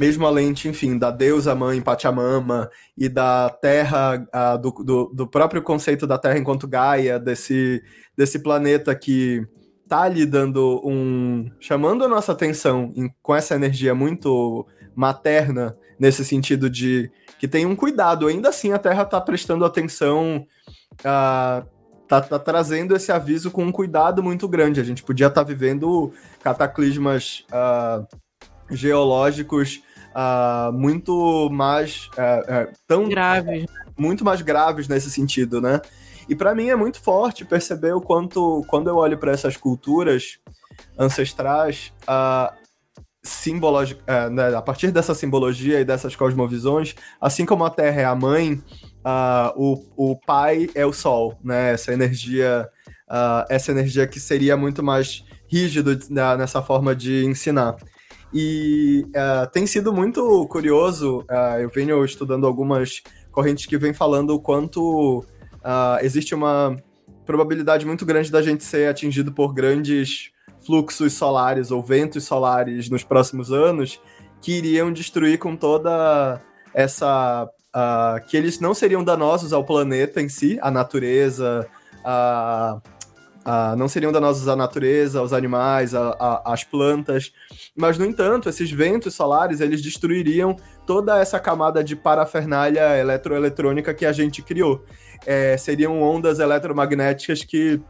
mesmo a lente, enfim, da deusa mãe Pachamama e da Terra, do, do, do, próprio conceito da Terra enquanto Gaia, desse, desse planeta que tá ali dando um. chamando a nossa atenção em, com essa energia muito materna, nesse sentido de que tem um cuidado. Ainda assim, a Terra tá prestando atenção. Uh, tá, tá, trazendo esse aviso com um cuidado muito grande. A gente podia estar tá vivendo cataclismas uh, geológicos uh, muito mais uh, uh, tão graves, muito mais graves nesse sentido, né? E para mim é muito forte perceber o quanto quando eu olho para essas culturas ancestrais, uh, né, a partir dessa simbologia e dessas cosmovisões, assim como a Terra é a mãe, uh, o, o pai é o sol, né? Essa energia, uh, essa energia que seria muito mais rígido né, nessa forma de ensinar. E uh, tem sido muito curioso, uh, eu venho estudando algumas correntes que vêm falando o quanto uh, existe uma probabilidade muito grande da gente ser atingido por grandes fluxos solares ou ventos solares nos próximos anos que iriam destruir com toda essa. que eles não seriam danosos ao planeta em si, à natureza, a ah, não seriam danosos à natureza, aos animais, a, a, às plantas. Mas, no entanto, esses ventos solares, eles destruiriam toda essa camada de parafernália eletroeletrônica que a gente criou. É, seriam ondas eletromagnéticas que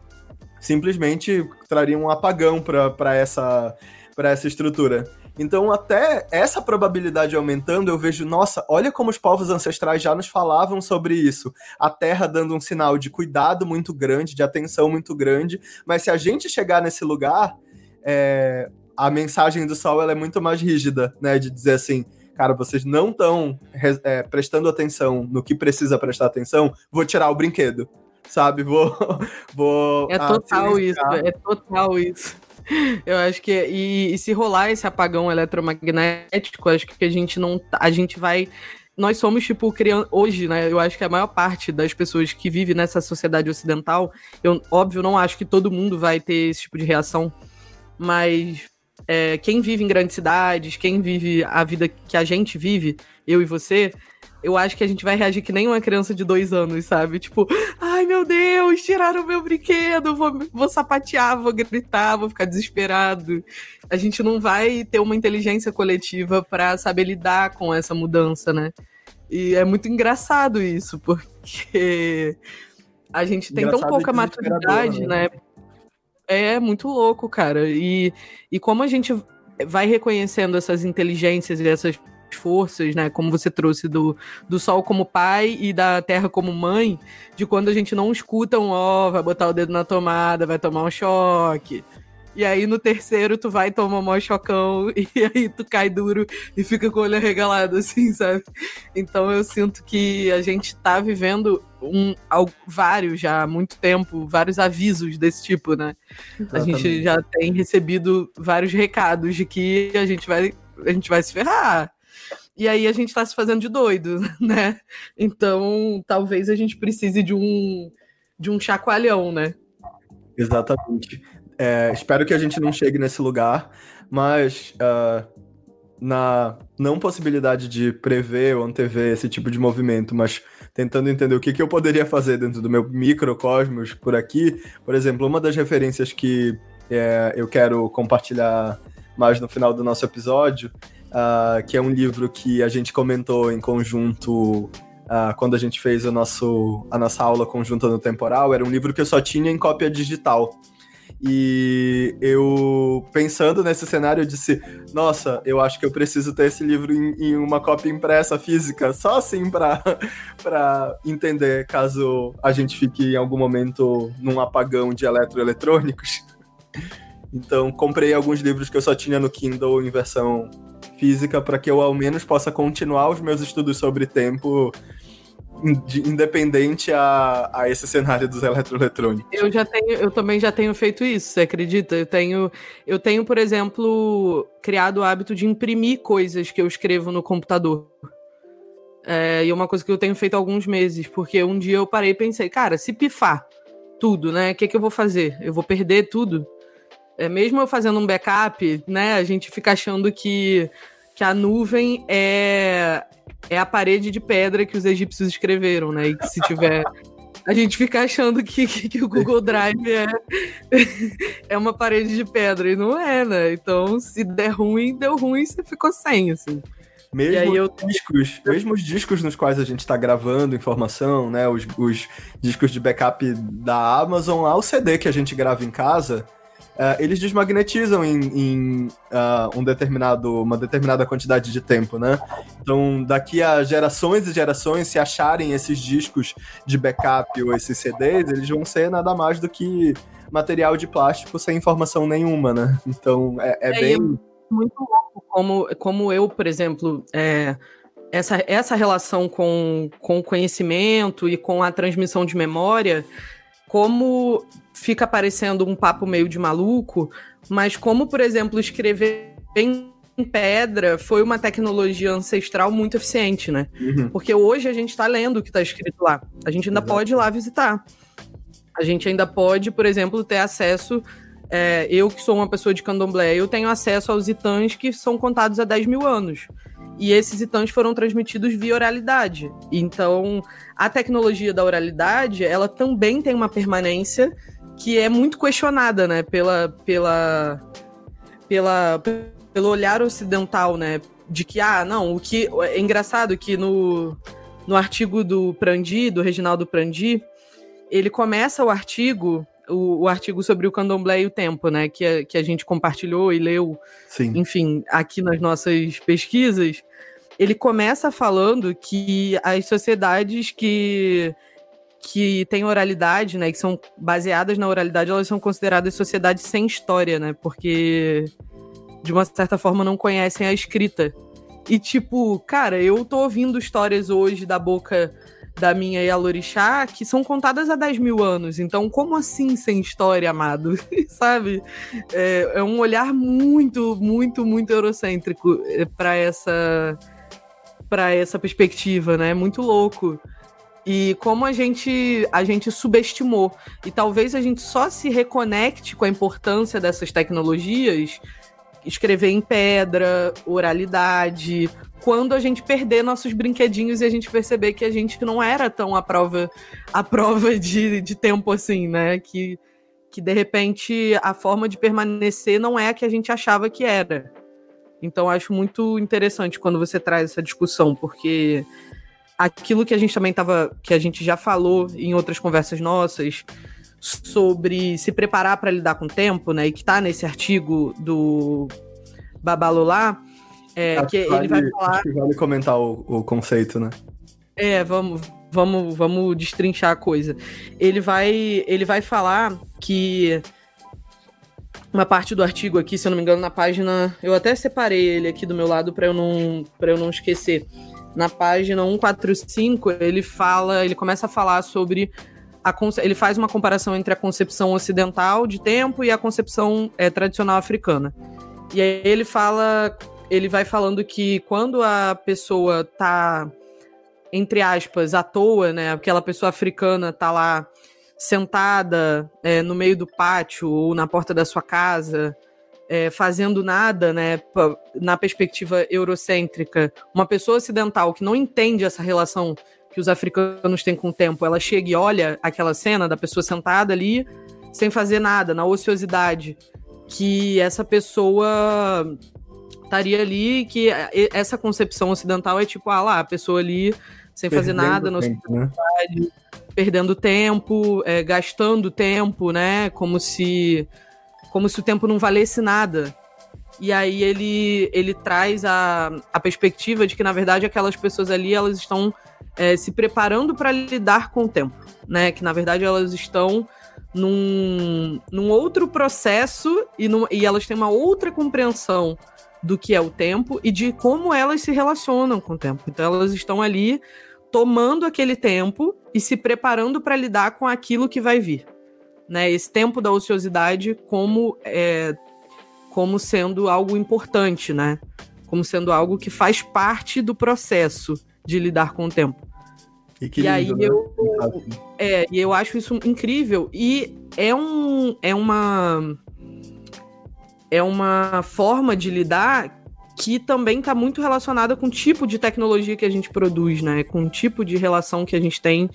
simplesmente trariam um apagão para essa, essa estrutura. Então, até essa probabilidade aumentando, eu vejo, nossa, olha como os povos ancestrais já nos falavam sobre isso. A Terra dando um sinal de cuidado muito grande, de atenção muito grande, mas se a gente chegar nesse lugar, é, a mensagem do Sol ela é muito mais rígida, né? De dizer assim, cara, vocês não estão é, prestando atenção no que precisa prestar atenção, vou tirar o brinquedo, sabe? Vou. (laughs) vou é total isso, é total isso. Eu acho que e, e, se rolar esse apagão eletromagnético, acho que a gente não tá, a gente vai nós somos tipo criança hoje, né? Eu acho que a maior parte das pessoas que vive nessa sociedade ocidental, eu óbvio não acho que todo mundo vai ter esse tipo de reação, mas é, quem vive em grandes cidades, quem vive a vida que a gente vive, eu e você, eu acho que a gente vai reagir que nem uma criança de dois anos, sabe? Tipo, ai meu Deus, tiraram meu brinquedo, vou, vou sapatear, vou gritar, vou ficar desesperado. A gente não vai ter uma inteligência coletiva para saber lidar com essa mudança, né? E é muito engraçado isso, porque a gente tem engraçado tão pouca maturidade, né? né? É muito louco, cara. E, e como a gente vai reconhecendo essas inteligências e essas forças, né? Como você trouxe do, do Sol como pai e da Terra como mãe, de quando a gente não escuta um ó, oh, vai botar o dedo na tomada, vai tomar um choque. E aí no terceiro tu vai tomar um maior chocão (laughs) e aí tu cai duro e fica com o olho arregalado, assim, sabe? Então eu sinto que a gente tá vivendo um, vários já há muito tempo, vários avisos desse tipo, né? Exatamente. A gente já tem recebido vários recados de que a gente vai, a gente vai se ferrar e aí a gente está se fazendo de doido, (laughs) né? Então, talvez a gente precise de um de um chacoalhão, né? Exatamente. É, espero que a gente não chegue nesse lugar, mas uh, na não possibilidade de prever ou antever esse tipo de movimento, mas tentando entender o que, que eu poderia fazer dentro do meu microcosmos por aqui. Por exemplo, uma das referências que é, eu quero compartilhar mais no final do nosso episódio, uh, que é um livro que a gente comentou em conjunto uh, quando a gente fez o nosso, a nossa aula conjunta no temporal, era um livro que eu só tinha em cópia digital. E eu, pensando nesse cenário, eu disse: Nossa, eu acho que eu preciso ter esse livro em, em uma cópia impressa física, só assim para (laughs) entender caso a gente fique em algum momento num apagão de eletroeletrônicos. (laughs) Então, comprei alguns livros que eu só tinha no Kindle em versão física para que eu ao menos possa continuar os meus estudos sobre tempo independente a, a esse cenário dos eletroeletrônicos. Eu já tenho, eu também já tenho feito isso, você acredita? Eu tenho, eu tenho, por exemplo, criado o hábito de imprimir coisas que eu escrevo no computador. É, e é uma coisa que eu tenho feito há alguns meses, porque um dia eu parei e pensei, cara, se pifar tudo, né? O que, que eu vou fazer? Eu vou perder tudo? É, mesmo eu fazendo um backup, né? A gente fica achando que, que a nuvem é, é a parede de pedra que os egípcios escreveram, né? E que se tiver. A gente fica achando que, que, que o Google Drive é, (laughs) é uma parede de pedra, e não é, né? Então, se der ruim, deu ruim, você ficou sem, assim. Mesmo eu... discos, mesmo os discos nos quais a gente está gravando informação, né? Os, os discos de backup da Amazon, ao CD que a gente grava em casa, uh, eles desmagnetizam em, em uh, um determinado, uma determinada quantidade de tempo, né? Então, daqui a gerações e gerações, se acharem esses discos de backup ou esses CDs, eles vão ser nada mais do que material de plástico sem informação nenhuma, né? Então, é, é, é bem... Muito louco como, como eu, por exemplo, é, essa, essa relação com, com o conhecimento e com a transmissão de memória como fica parecendo um papo meio de maluco, mas como, por exemplo, escrever em pedra foi uma tecnologia ancestral muito eficiente, né? Uhum. Porque hoje a gente está lendo o que está escrito lá. A gente ainda Exato. pode ir lá visitar. A gente ainda pode, por exemplo, ter acesso. É, eu, que sou uma pessoa de candomblé, eu tenho acesso aos itãs que são contados há 10 mil anos. E esses itãs foram transmitidos via oralidade. Então, a tecnologia da oralidade, ela também tem uma permanência que é muito questionada, né, pela pela pela pelo olhar ocidental, né, de que ah, não, o que é engraçado que no no artigo do Prandi, do Reginaldo Prandi, ele começa o artigo o, o, artigo sobre o candomblé e o tempo, né? Que a, que a gente compartilhou e leu, Sim. enfim, aqui nas nossas pesquisas. Ele começa falando que as sociedades que que têm oralidade, né, que são baseadas na oralidade, elas são consideradas sociedades sem história, né? Porque de uma certa forma não conhecem a escrita. E tipo, cara, eu tô ouvindo histórias hoje da boca da minha Yalorixá que são contadas há 10 mil anos. Então, como assim sem história, amado? (laughs) Sabe? É, é, um olhar muito, muito, muito eurocêntrico é, para essa para essa perspectiva, né? Muito louco. E como a gente a gente subestimou e talvez a gente só se reconecte com a importância dessas tecnologias, escrever em pedra, oralidade, quando a gente perder nossos brinquedinhos e a gente perceber que a gente não era tão a prova a prova (laughs) de, de tempo assim, né? Que que de repente a forma de permanecer não é a que a gente achava que era. Então acho muito interessante quando você traz essa discussão, porque aquilo que a gente também estava, que a gente já falou em outras conversas nossas sobre se preparar para lidar com o tempo, né? E que está nesse artigo do Babalolá, é, que vale, ele vai falar. Acho que vale comentar o, o conceito, né? É, vamos, vamos, vamos destrinchar a coisa. Ele vai, ele vai falar que uma parte do artigo aqui, se eu não me engano, na página, eu até separei ele aqui do meu lado para eu não para eu não esquecer na página 145, ele fala, ele começa a falar sobre ele faz uma comparação entre a concepção ocidental de tempo e a concepção é, tradicional africana. E aí ele fala, ele vai falando que quando a pessoa tá entre aspas à toa, né, aquela pessoa africana tá lá sentada é, no meio do pátio ou na porta da sua casa, é, fazendo nada, né, na perspectiva eurocêntrica, uma pessoa ocidental que não entende essa relação que os africanos têm com o tempo, ela chega e olha aquela cena da pessoa sentada ali, sem fazer nada, na ociosidade, que essa pessoa estaria ali, que essa concepção ocidental é tipo, ah lá, a pessoa ali sem perdendo fazer nada, na ociosidade, né? perdendo tempo, é, gastando tempo, né? Como se, como se o tempo não valesse nada. E aí ele, ele traz a, a perspectiva de que, na verdade, aquelas pessoas ali, elas estão é, se preparando para lidar com o tempo, né? Que na verdade elas estão num, num outro processo e, num, e elas têm uma outra compreensão do que é o tempo e de como elas se relacionam com o tempo. Então elas estão ali tomando aquele tempo e se preparando para lidar com aquilo que vai vir. Né? Esse tempo da ociosidade como é, como sendo algo importante, né? Como sendo algo que faz parte do processo de lidar com o tempo. E, aí né? eu, é, e eu acho isso incrível e é um é uma é uma forma de lidar que também está muito relacionada com o tipo de tecnologia que a gente produz, né? Com o tipo de relação que a gente tem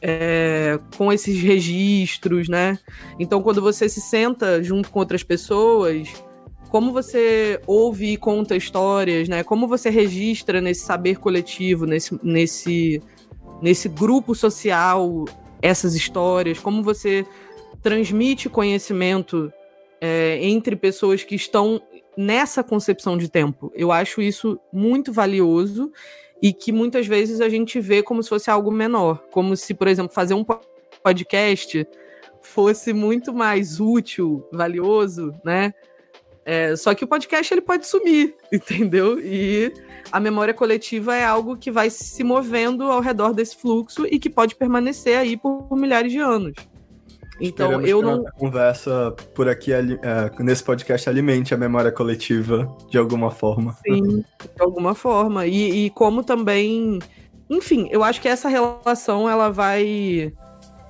é, com esses registros, né? Então, quando você se senta junto com outras pessoas, como você ouve e conta histórias, né? Como você registra nesse saber coletivo, nesse, nesse, nesse grupo social essas histórias, como você transmite conhecimento é, entre pessoas que estão nessa concepção de tempo. Eu acho isso muito valioso e que muitas vezes a gente vê como se fosse algo menor, como se, por exemplo, fazer um podcast fosse muito mais útil, valioso, né? É, só que o podcast ele pode sumir, (laughs) entendeu? E a memória coletiva é algo que vai se movendo ao redor desse fluxo e que pode permanecer aí por, milhares de anos. Então Esperamos eu não. conversa por aqui, é, nesse podcast, alimente a memória coletiva de alguma forma. Sim, de alguma forma. E, e como também. Enfim, eu acho que essa relação ela vai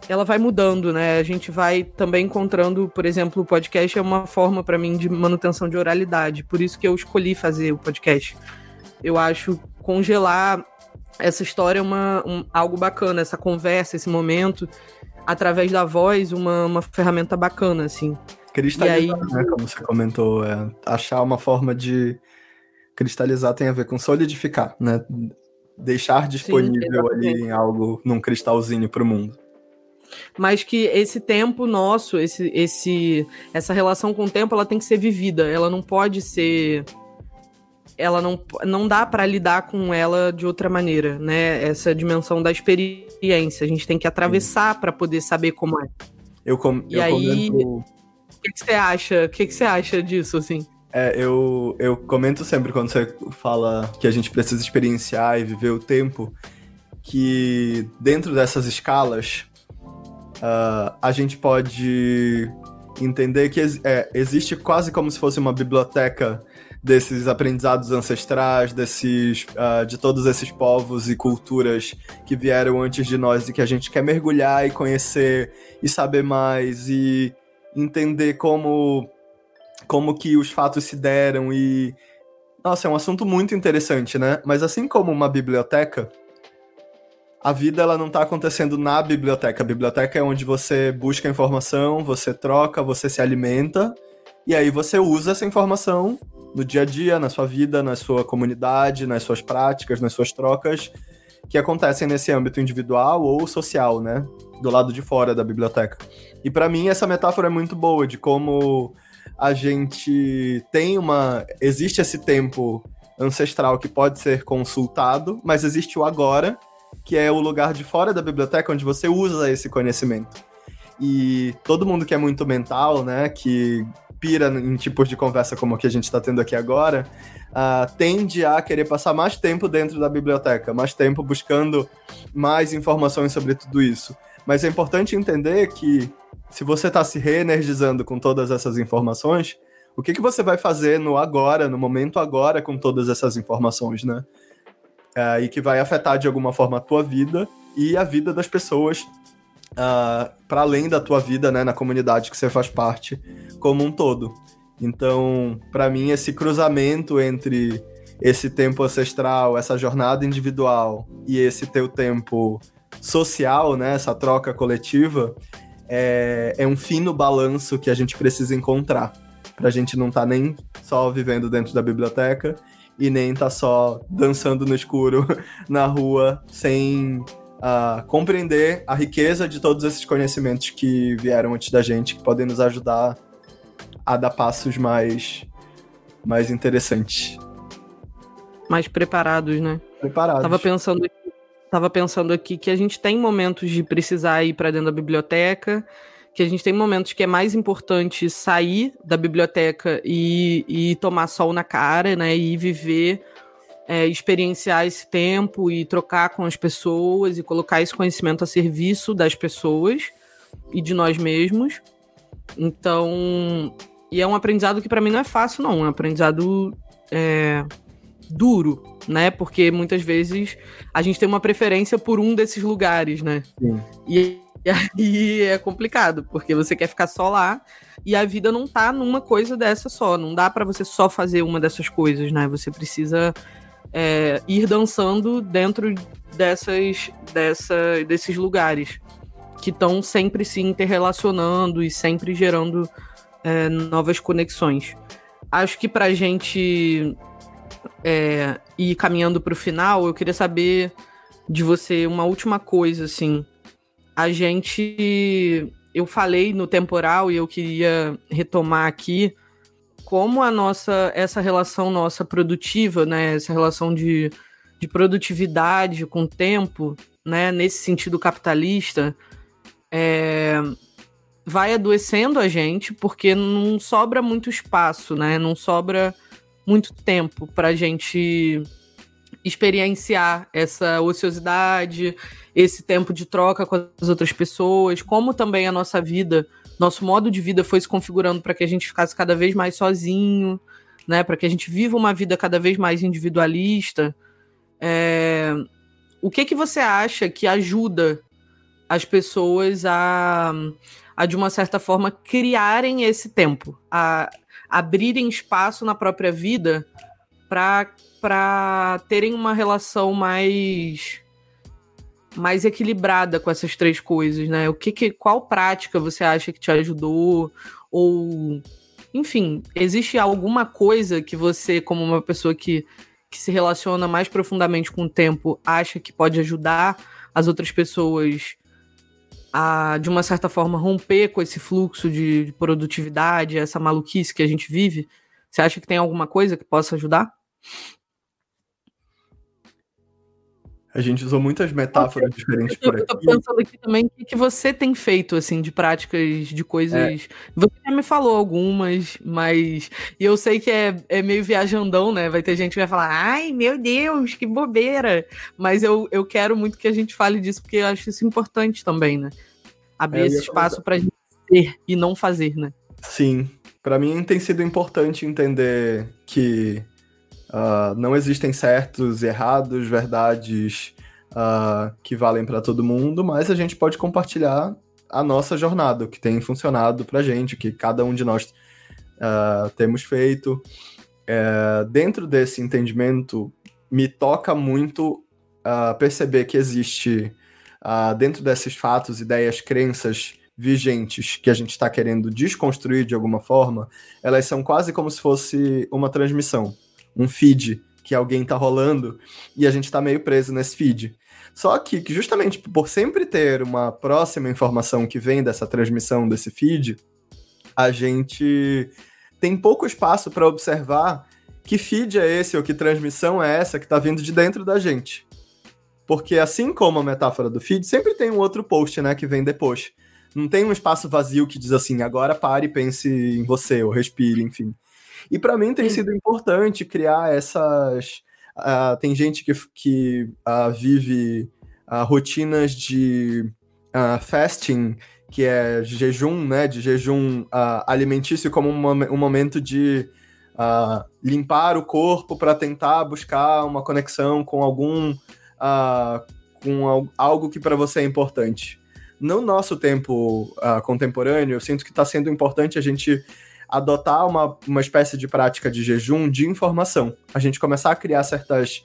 ela vai mudando, né? A gente vai também encontrando, por exemplo, o podcast é uma forma para mim de manutenção de oralidade, por isso que eu escolhi fazer o podcast. Eu acho congelar essa história é uma, um, algo bacana, essa conversa, esse momento, através da voz, uma, uma ferramenta bacana, assim. Cristalizar, aí... né, como você comentou, é, achar uma forma de cristalizar tem a ver com solidificar, né? Deixar disponível Sim, ali em algo, num cristalzinho para o mundo mas que esse tempo nosso, esse, esse, essa relação com o tempo, ela tem que ser vivida. Ela não pode ser, ela não, não dá para lidar com ela de outra maneira, né? Essa dimensão da experiência, a gente tem que atravessar para poder saber como é. Eu com, e eu aí, comento... o que, que você acha? O que, que você acha disso, assim? É, eu, eu comento sempre quando você fala que a gente precisa experienciar e viver o tempo, que dentro dessas escalas uh, a gente pode entender que é, existe quase como se fosse uma biblioteca desses aprendizados ancestrais, desses, uh, de todos esses povos e culturas que vieram antes de nós e que a gente quer mergulhar e conhecer e saber mais e entender como como que os fatos se deram e nossa, é um assunto muito interessante, né? Mas assim como uma biblioteca, a vida ela não está acontecendo na biblioteca. A biblioteca é onde você busca informação, você troca, você se alimenta e aí você usa essa informação no dia a dia, na sua vida, na sua comunidade, nas suas práticas, nas suas trocas que acontecem nesse âmbito individual ou social, né? Do lado de fora da biblioteca. E para mim essa metáfora é muito boa de como a gente tem uma existe esse tempo ancestral que pode ser consultado, mas existe o agora que é o lugar de fora da biblioteca onde você usa esse conhecimento. E todo mundo que é muito mental, né, que pira em tipos de conversa como a que a gente está tendo aqui agora, uh, tende a querer passar mais tempo dentro da biblioteca, mais tempo buscando mais informações sobre tudo isso. Mas é importante entender que se você está se reenergizando com todas essas informações, o que, que você vai fazer no agora, no momento agora, com todas essas informações, né? Uh, e que vai afetar de alguma forma a tua vida e a vida das pessoas uh, ah, para além da tua vida, né, na comunidade que você faz parte como um todo. Então, para mim, esse cruzamento entre esse tempo ancestral, essa jornada individual e esse teu tempo social, né, essa troca coletiva, é, é um fino balanço que a gente precisa encontrar. Pra gente não estar tá nem só vivendo dentro da biblioteca e nem tá só dançando no escuro (laughs) na rua sem uh, compreender a riqueza de todos esses conhecimentos que vieram antes da gente, que podem nos ajudar a dar passos mais, mais interessantes. Mais preparados, né? Preparados. Tava pensando, tava pensando aqui que a gente tem momentos de precisar ir para dentro da biblioteca, que a gente tem momentos que é mais importante sair da biblioteca e, e tomar sol na cara, né? E viver, é, experienciar esse tempo e trocar com as pessoas e colocar esse conhecimento a serviço das pessoas e de nós mesmos. Então, e é um aprendizado que para mim não é fácil, não. É um aprendizado é, duro, né? Porque muitas vezes a gente tem uma preferência por um desses lugares, né? Sim. E, e aí é complicado, porque você quer ficar só lá e a vida não tá numa coisa dessa só. Não dá para você só fazer uma dessas coisas, né? Você precisa é, ir dançando dentro dessas, dessa, desses lugares que estão sempre se interrelacionando e sempre gerando é, novas conexões. Acho que para a gente é, ir caminhando para o final, eu queria saber de você uma última coisa, assim. A gente, eu falei no temporal e eu queria retomar aqui como a nossa, essa relação nossa produtiva, né, essa relação de, de produtividade com o tempo, né, nesse sentido capitalista, é, vai adoecendo a gente porque não sobra muito espaço, né? Não sobra muito tempo para a gente experienciar essa ociosidade, esse tempo de troca com as outras pessoas, como também a nossa vida, nosso modo de vida foi se configurando para que a gente ficasse cada vez mais sozinho, né? Para que a gente viva uma vida cada vez mais individualista. É... O que que você acha que ajuda as pessoas a a de uma certa forma criarem esse tempo, a abrirem espaço na própria vida para terem uma relação mais mais equilibrada com essas três coisas, né? O que, que qual prática você acha que te ajudou ou enfim, existe alguma coisa que você como uma pessoa que que se relaciona mais profundamente com o tempo acha que pode ajudar as outras pessoas a, de uma certa forma, romper com esse fluxo de, de produtividade, essa maluquice que a gente vive? Você acha que tem alguma coisa que possa ajudar? A gente usou muitas metáforas okay. diferentes por aqui. Eu tô pensando aqui também o que, que você tem feito, assim, de práticas, de coisas. É. Você já me falou algumas, mas. E eu sei que é, é meio viajandão, né? Vai ter gente que vai falar, ai, meu Deus, que bobeira. Mas eu, eu quero muito que a gente fale disso, porque eu acho isso importante também, né? Abrir é, esse espaço pra gente ser e não fazer, né? Sim. Para mim tem sido importante entender que Uh, não existem certos errados, verdades uh, que valem para todo mundo, mas a gente pode compartilhar a nossa jornada, o que tem funcionado para gente, o que cada um de nós uh, temos feito. Uh, dentro desse entendimento, me toca muito perceber que existe, dentro desses fatos, ideias, crenças vigentes que a gente está querendo desconstruir de alguma forma, elas são quase como se fosse uma transmissão um feed que alguém tá rolando e a gente tá meio preso nesse feed. Só que, justamente por sempre ter uma próxima informação que vem dessa transmissão desse feed, a gente tem pouco espaço para observar que feed é esse ou que transmissão é essa que está vindo de dentro da gente. Porque assim como a metáfora do feed, sempre tem um outro post, né, que vem depois. Não tem um espaço vazio que diz assim, agora pare e pense em você, ou respire, enfim. E para mim tem sido importante criar essas. Uh, tem gente que, que uh, vive uh, rotinas de fasting, que é jejum, né? De jejum alimentício como um, um momento de limpar o corpo para tentar buscar uma conexão com algum. com algo que para você é importante no nosso tempo uh, contemporâneo, eu sinto que está sendo importante a gente adotar uma, uma espécie de prática de jejum de informação. A gente começar a criar certas,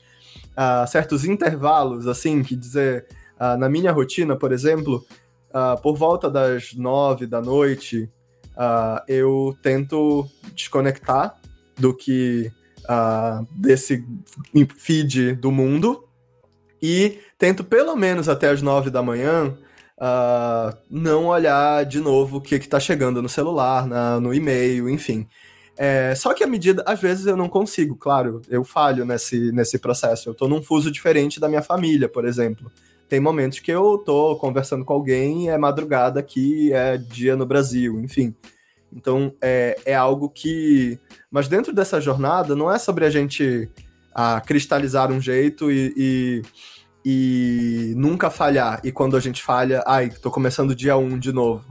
uh, certos intervalos, assim, que dizer, uh, na minha rotina, por exemplo, uh, por volta das nove da noite, eu tento desconectar do que desse feed do mundo e tento pelo menos até as nove da manhã uh, não olhar de novo o que está chegando no celular, na, no e-mail, enfim. É, só que a medida, às vezes eu não consigo, claro, eu falho nesse, nesse processo. Eu estou num fuso diferente da minha família, por exemplo. Tem momentos que eu estou conversando com alguém, é madrugada aqui, é dia no Brasil, enfim. Então é, é algo que. Mas dentro dessa jornada, não é sobre a gente a cristalizar um jeito e, e e nunca falhar. E quando a gente falha, ai, tô começando dia 1 de novo.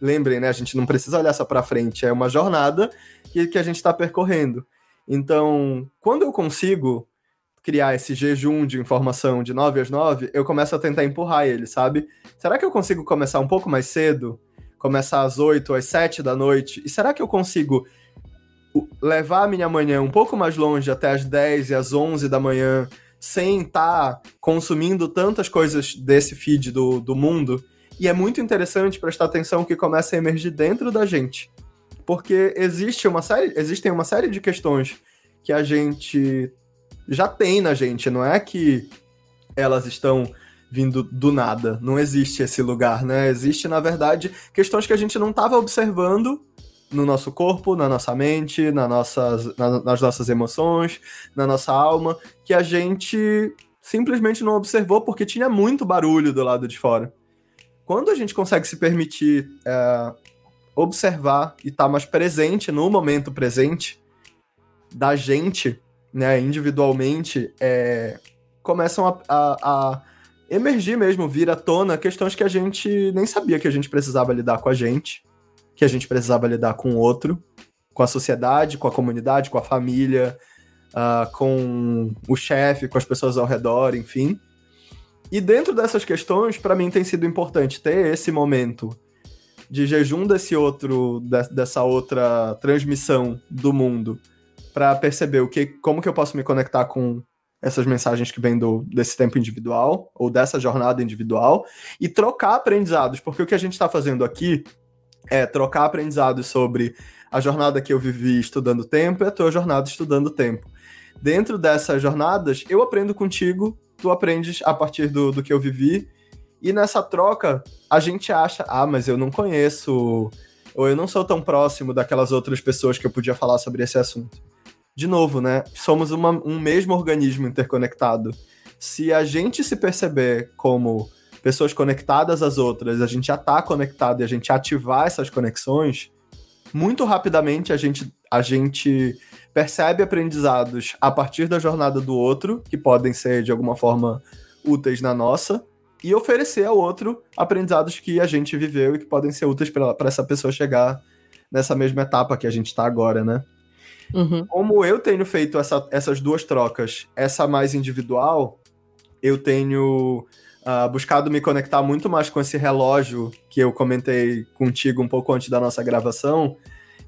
Lembrem, né? A gente não precisa olhar só para frente, é uma jornada que, que a gente está percorrendo. Então, quando eu consigo criar esse jejum de informação de 9 às 9, eu começo a tentar empurrar ele, sabe? Será que eu consigo começar um pouco mais cedo? Começar às 8, às 7 da noite? E será que eu consigo levar a minha manhã um pouco mais longe até as 10 e às 11 da manhã sem estar tá consumindo tantas coisas desse feed do, do mundo. E é muito interessante prestar atenção que começa a emergir dentro da gente. Porque existe uma série, existem uma série de questões que a gente já tem na gente, não é que elas estão vindo do nada. Não existe esse lugar, né? Existe, na verdade, questões que a gente não estava observando no nosso corpo, na nossa mente, na nossas, na, nas nossas emoções, na nossa alma, que a gente simplesmente não observou porque tinha muito barulho do lado de fora. Quando a gente consegue se permitir é, observar e estar tá mais presente no momento presente da gente, né, individualmente, é, começam a, a, a emergir mesmo, vir à tona questões que a gente nem sabia que a gente precisava lidar com a gente que a gente precisava lidar com o outro, com a sociedade, com a comunidade, com a família, uh, com o chefe, com as pessoas ao redor, enfim. E dentro dessas questões, para mim tem sido importante ter esse momento de jejum desse outro, de, dessa outra transmissão do mundo, para perceber o que, como que eu posso me conectar com essas mensagens que vêm do, desse tempo individual ou dessa jornada individual e trocar aprendizados, porque o que a gente está fazendo aqui é trocar aprendizados sobre a jornada que eu vivi estudando tempo e a tua jornada estudando tempo. Dentro dessas jornadas, eu aprendo contigo, tu aprendes a partir do, do que eu vivi, e nessa troca, a gente acha, ah, mas eu não conheço, ou eu não sou tão próximo daquelas outras pessoas que eu podia falar sobre esse assunto. De novo, né? Somos uma, um mesmo organismo interconectado. Se a gente se perceber como pessoas conectadas às outras, a gente já está conectado e a gente ativar essas conexões, muito rapidamente a gente, a gente percebe aprendizados a partir da jornada do outro, que podem ser de alguma forma úteis na nossa, e oferecer ao outro aprendizados que a gente viveu e que podem ser úteis para essa pessoa chegar nessa mesma etapa que a gente está agora, né? Uhum. Como eu tenho feito essa, essas duas trocas, essa mais individual, eu tenho uh, buscado me conectar muito mais com esse relógio que eu comentei contigo um pouco antes da nossa gravação,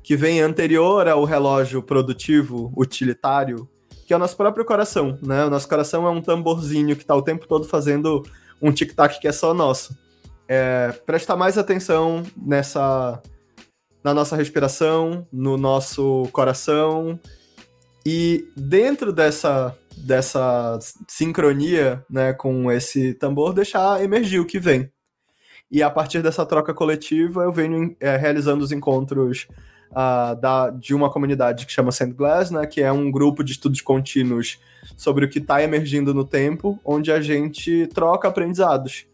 que vem anterior ao relógio produtivo, utilitário, que é o nosso próprio coração, né? O nosso coração é um tamborzinho que está o tempo todo fazendo um tic-tac que é só nosso. É, prestar mais atenção nessa na nossa respiração, no nosso coração e dentro dessa dessa sincronia né, com esse tambor, deixar emergir o que vem. E a partir dessa troca coletiva, eu venho é, realizando os encontros uh, da, de uma comunidade que chama Sand Glass, né, que é um grupo de estudos contínuos sobre o que está emergindo no tempo, onde a gente troca aprendizados.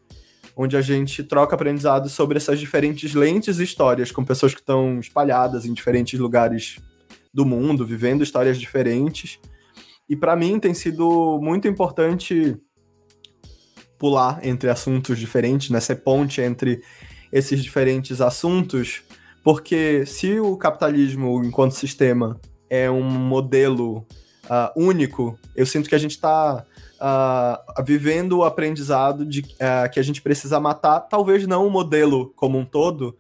Onde a gente troca aprendizados sobre essas diferentes lentes e histórias, com pessoas que estão espalhadas em diferentes lugares do mundo, vivendo histórias diferentes e para mim tem sido muito importante pular entre assuntos diferentes, né? ponte entre esses diferentes assuntos, porque se o capitalismo, enquanto sistema, é um modelo uh, único, eu sinto que a gente está uh, ah, vivendo o aprendizado de uh, que a gente precisa matar, talvez não o modelo como um todo,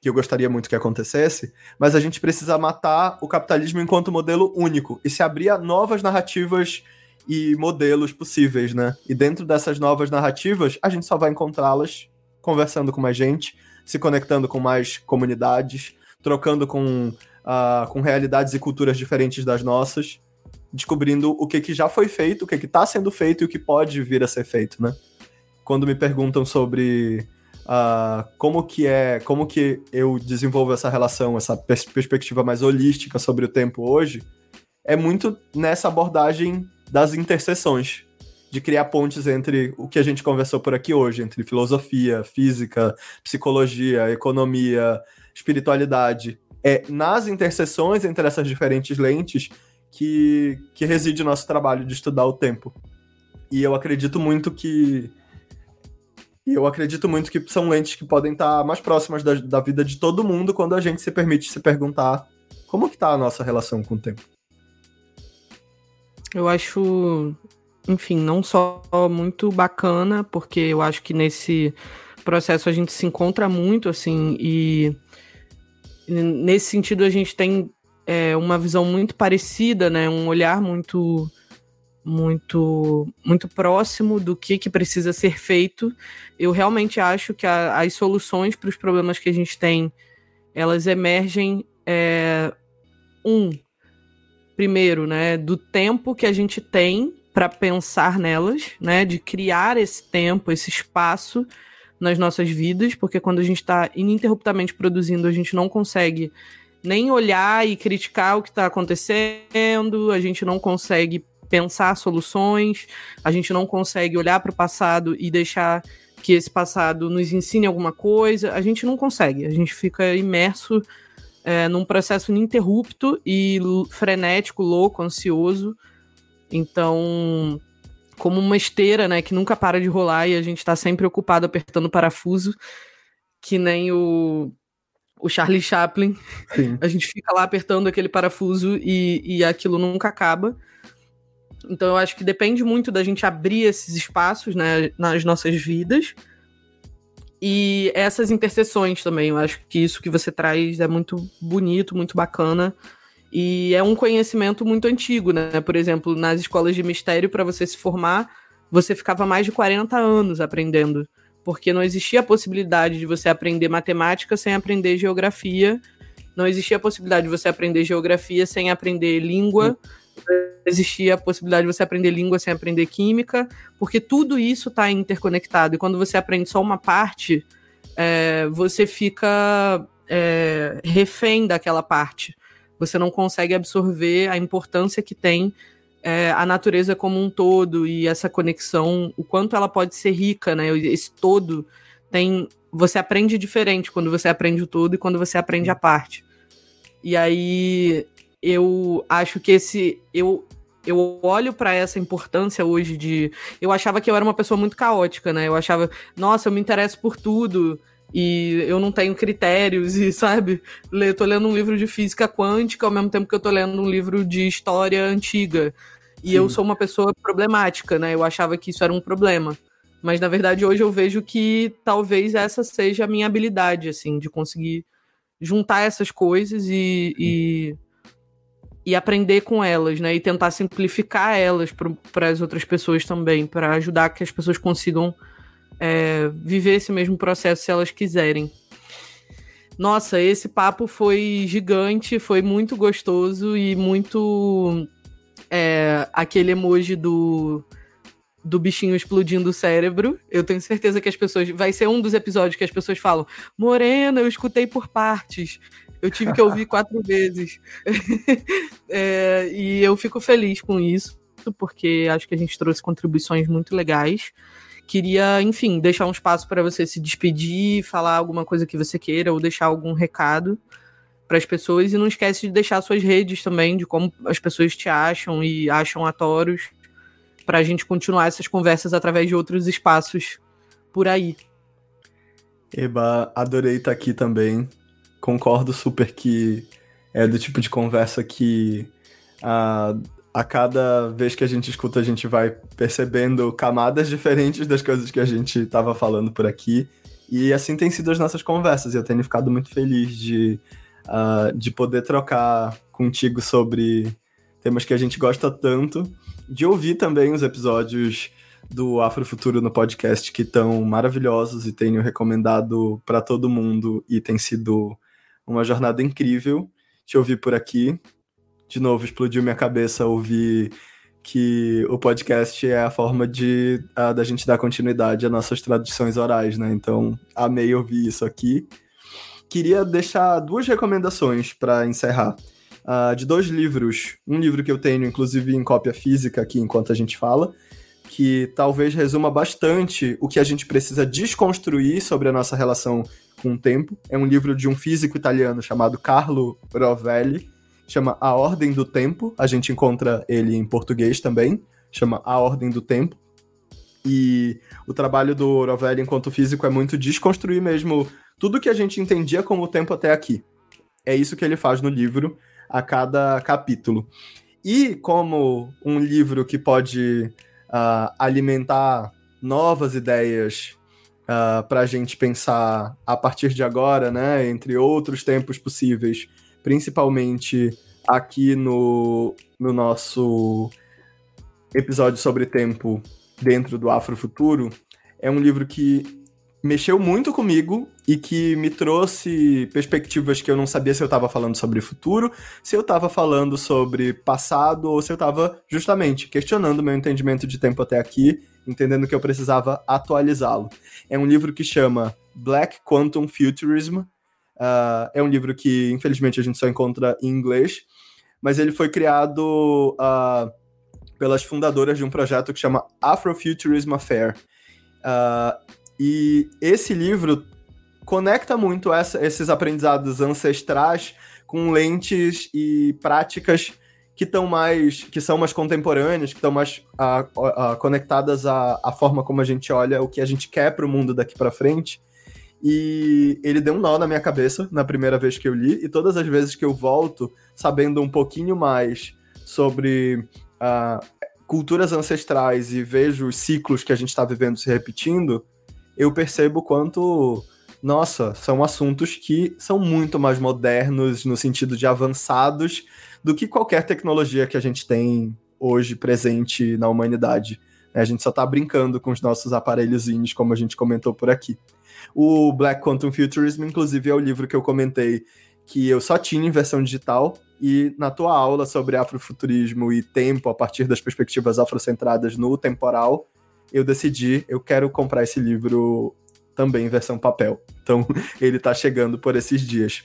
que eu gostaria muito que acontecesse, mas a gente precisa matar o capitalismo enquanto modelo único e se abrir a novas narrativas e modelos possíveis, né? E dentro dessas novas narrativas, a gente só vai encontrá-las conversando com mais gente, se conectando com mais comunidades, trocando com, uh, com realidades e culturas diferentes das nossas, descobrindo o que, que já foi feito, o que está sendo feito e o que pode vir a ser feito, né? Quando me perguntam sobre uh, como que é, como que eu desenvolvo essa relação, essa pers perspectiva mais holística sobre o tempo hoje, é muito nessa abordagem das interseções, de criar pontes entre o que a gente conversou por aqui hoje, entre filosofia, física, psicologia, economia, espiritualidade. É nas interseções entre essas diferentes lentes que, que reside o nosso trabalho de estudar o tempo. E eu acredito muito que. E eu acredito muito que são lentes que podem estar mais próximas da, da vida de todo mundo quando a gente se permite se perguntar como que está a nossa relação com o tempo. Eu acho, enfim, não só muito bacana, porque eu acho que nesse processo a gente se encontra muito, assim, e nesse sentido a gente tem é, uma visão muito parecida, né? Um olhar muito muito muito próximo do que, que precisa ser feito. Eu realmente acho que a, as soluções para os problemas que a gente tem, elas emergem é, um primeiro, né, do tempo que a gente tem para pensar nelas, né, de criar esse tempo, esse espaço nas nossas vidas, porque quando a gente está ininterruptamente produzindo, a gente não consegue nem olhar e criticar o que está acontecendo, a gente não consegue pensar soluções, a gente não consegue olhar para o passado e deixar que esse passado nos ensine alguma coisa, a gente não consegue, a gente fica imerso é, num processo ininterrupto e frenético, louco, ansioso. Então, como uma esteira, né, que nunca para de rolar e a gente está sempre ocupado apertando o parafuso, que nem o, o Charlie Chaplin. Sim. (laughs) A gente fica lá apertando aquele parafuso e, e aquilo nunca acaba. Então, eu acho que depende muito da gente abrir esses espaços né, nas nossas vidas e essas interseções também, eu acho que isso que você traz é muito bonito, muito bacana. E é um conhecimento muito antigo, né? Por exemplo, nas escolas de mistério, para você se formar, você ficava mais de 40 anos aprendendo. Porque não existia a possibilidade de você aprender matemática sem aprender geografia. Não existia a possibilidade de você aprender geografia sem aprender língua. Sim existia a possibilidade de você aprender língua sem aprender química, porque tudo isso está interconectado. E quando você aprende só uma parte, é, você fica é, refém daquela parte. Você não consegue absorver a importância que tem é, a natureza como um todo e essa conexão, o quanto ela pode ser rica, né? Esse todo tem. Você aprende diferente quando você aprende o todo e quando você aprende a parte. E aí eu acho que esse. Eu, eu olho para essa importância hoje de. Eu achava que eu era uma pessoa muito caótica, né? Eu achava, nossa, eu me interesso por tudo e eu não tenho critérios (laughs) e, sabe, eu tô lendo um livro de física quântica ao mesmo tempo que eu tô lendo um livro de história antiga. E Sim. eu sou uma pessoa problemática, né? Eu achava que isso era um problema. Mas na verdade hoje eu vejo que talvez essa seja a minha habilidade, assim, de conseguir juntar essas coisas e, e e aprender com elas, né? E tentar simplificar elas para as outras pessoas também, para ajudar que as pessoas consigam é, viver esse mesmo processo se elas quiserem. Nossa, esse papo foi gigante, foi muito gostoso e muito é, aquele emoji do do bichinho explodindo o cérebro. Eu tenho certeza que as pessoas. Vai ser um dos episódios que as pessoas falam: Morena, eu escutei por partes. Eu tive que ouvir quatro (laughs) vezes. (laughs) é, e eu fico feliz com isso, porque acho que a gente trouxe contribuições muito legais. Queria, enfim, deixar um espaço para você se despedir, falar alguma coisa que você queira ou deixar algum recado para as pessoas. E não esquece de deixar suas redes também, de como as pessoas te acham e acham a Toros, para a gente continuar essas conversas através de outros espaços por aí. Eba, adorei estar aqui também concordo super que é do tipo de conversa que a, a cada vez que a gente escuta, a gente vai percebendo camadas diferentes das coisas que a gente estava falando por aqui. E assim tem sido as nossas conversas, e eu tenho ficado muito feliz de, uh, de poder trocar contigo sobre temas que a gente gosta tanto, de ouvir também os episódios do Afrofuturo no podcast que estão maravilhosos e tenho recomendado para todo mundo e tem sido uma jornada incrível te ouvir por aqui. De novo, explodiu minha cabeça ouvir que o podcast é a forma de a, da gente dar continuidade às nossas tradições orais, né? Então, amei ouvir isso aqui. Queria deixar duas recomendações para encerrar. Uh, de dois livros. Um livro que eu tenho, inclusive, em cópia física aqui enquanto a gente fala, que talvez resuma bastante o que a gente precisa desconstruir sobre a nossa relação com o tempo. É um livro de um físico italiano chamado Carlo Rovelli, chama A Ordem do Tempo. A gente encontra ele em português também, chama A Ordem do Tempo. E o trabalho do Rovelli enquanto físico é muito desconstruir mesmo tudo que a gente entendia como o tempo até aqui. É isso que ele faz no livro a cada capítulo. E como um livro que pode uh, alimentar novas ideias uh, para a gente pensar a partir de agora, né, entre outros tempos possíveis, principalmente aqui no, no nosso episódio sobre tempo dentro do Afrofuturo, é um livro que mexeu muito comigo e que me trouxe perspectivas que eu não sabia se eu estava falando sobre futuro, se eu estava falando sobre passado ou se eu estava justamente questionando meu entendimento de tempo até aqui, entendendo que eu precisava atualizá-lo. É um livro que chama Black Quantum Futurism. Uh, é um livro que, infelizmente, a gente só encontra em inglês, mas ele foi criado uh, pelas fundadoras de um projeto que chama Afrofuturism Affair. Uh, e esse livro conecta muito essa, esses aprendizados ancestrais com lentes e práticas que estão mais que são mais contemporâneas, que estão mais a, a, conectadas à, à, forma como a gente olha o que a gente quer para o mundo daqui para frente. E ele deu um nó na minha cabeça na primeira vez que eu li, e todas as vezes que eu volto sabendo um pouquinho mais sobre uh, culturas ancestrais e vejo os ciclos que a gente está vivendo se repetindo, eu percebo quanto, nossa, são assuntos que são muito mais modernos no sentido de avançados do que qualquer tecnologia que a gente tem hoje presente na humanidade. A gente só está brincando com os nossos aparelhozinhos, como a gente comentou por aqui. O Black Quantum Futurism, inclusive, é o livro que eu comentei que eu só tinha em versão digital, e na tua aula sobre afrofuturismo e tempo, a partir das perspectivas afrocentradas no temporal, eu decidi, eu quero comprar esse livro também em versão papel. Então, (laughs) ele tá chegando por esses dias.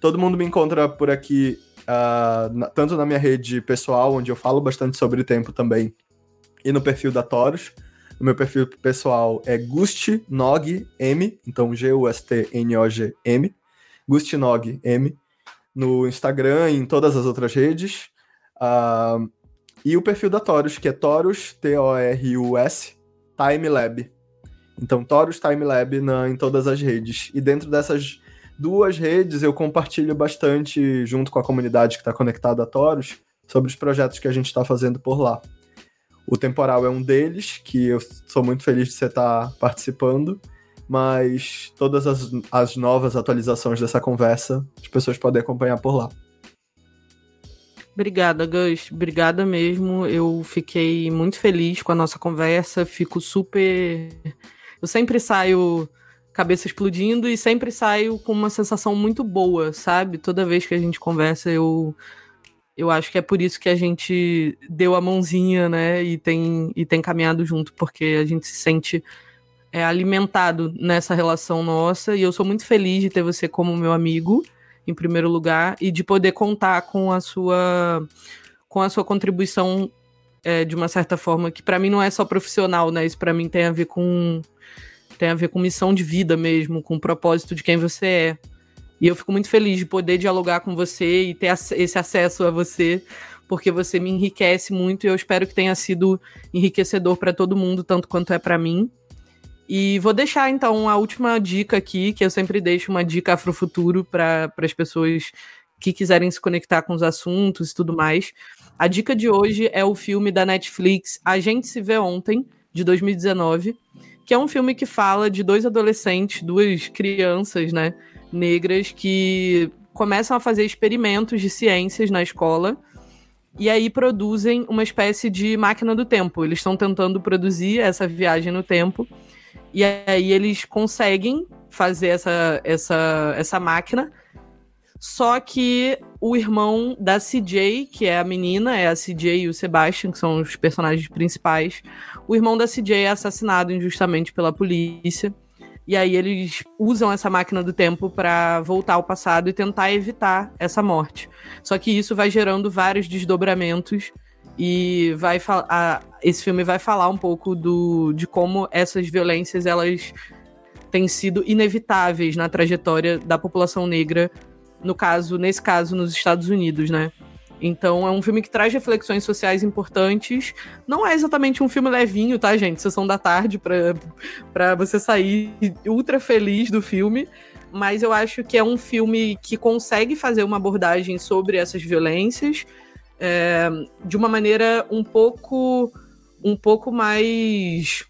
Todo mundo me encontra por aqui, uh, na, tanto na minha rede pessoal, onde eu falo bastante sobre tempo também, e no perfil da Taurus. O meu perfil pessoal é GustNog M, então G-U-S-T-N-O-G-M, GustNog M, no Instagram e em todas as outras redes. Uh, e o perfil da Taurus, que é Taurus, T-O-R-U-S, Timelab. Então, Taurus Timelab na, em todas as redes. E dentro dessas duas redes, eu compartilho bastante, junto com a comunidade que está conectada a Taurus, sobre os projetos que a gente está fazendo por lá. O Temporal é um deles, que eu sou muito feliz de você estar tá participando, mas todas as, as novas atualizações dessa conversa, as pessoas podem acompanhar por lá. Obrigada, Gus. Obrigada mesmo. Eu fiquei muito feliz com a nossa conversa. Fico super. Eu sempre saio cabeça explodindo e sempre saio com uma sensação muito boa, sabe? Toda vez que a gente conversa, eu eu acho que é por isso que a gente deu a mãozinha, né? E tem, e tem caminhado junto, porque a gente se sente é, alimentado nessa relação nossa. E eu sou muito feliz de ter você como meu amigo em primeiro lugar, e de poder contar com a sua, com a sua contribuição é, de uma certa forma, que para mim não é só profissional, né? Isso para mim tem a ver com tem a ver com missão de vida mesmo, com o propósito de quem você é. E eu fico muito feliz de poder dialogar com você e ter esse acesso a você, porque você me enriquece muito e eu espero que tenha sido enriquecedor para todo mundo, tanto quanto é para mim. E vou deixar então a última dica aqui, que eu sempre deixo uma dica afrofuturo para as pessoas que quiserem se conectar com os assuntos e tudo mais. A dica de hoje é o filme da Netflix A Gente Se Vê Ontem, de 2019, que é um filme que fala de dois adolescentes, duas crianças, né, negras que começam a fazer experimentos de ciências na escola e aí produzem uma espécie de máquina do tempo. Eles estão tentando produzir essa viagem no tempo e aí eles conseguem fazer essa, essa, essa máquina. Só que o irmão da CJ, que é a menina, é a CJ e o Sebastian, que são os personagens principais. O irmão da CJ é assassinado injustamente pela polícia. E aí eles usam essa máquina do tempo para voltar ao passado e tentar evitar essa morte. Só que isso vai gerando vários desdobramentos e vai a, esse filme vai falar um pouco do, de como essas violências elas têm sido inevitáveis na trajetória da população negra, no caso, nesse caso, nos Estados Unidos, né? Então é um filme que traz reflexões sociais importantes. Não é exatamente um filme levinho, tá, gente? Sessão da tarde para você sair ultra feliz do filme. Mas eu acho que é um filme que consegue fazer uma abordagem sobre essas violências é, de uma maneira um pouco um pouco mais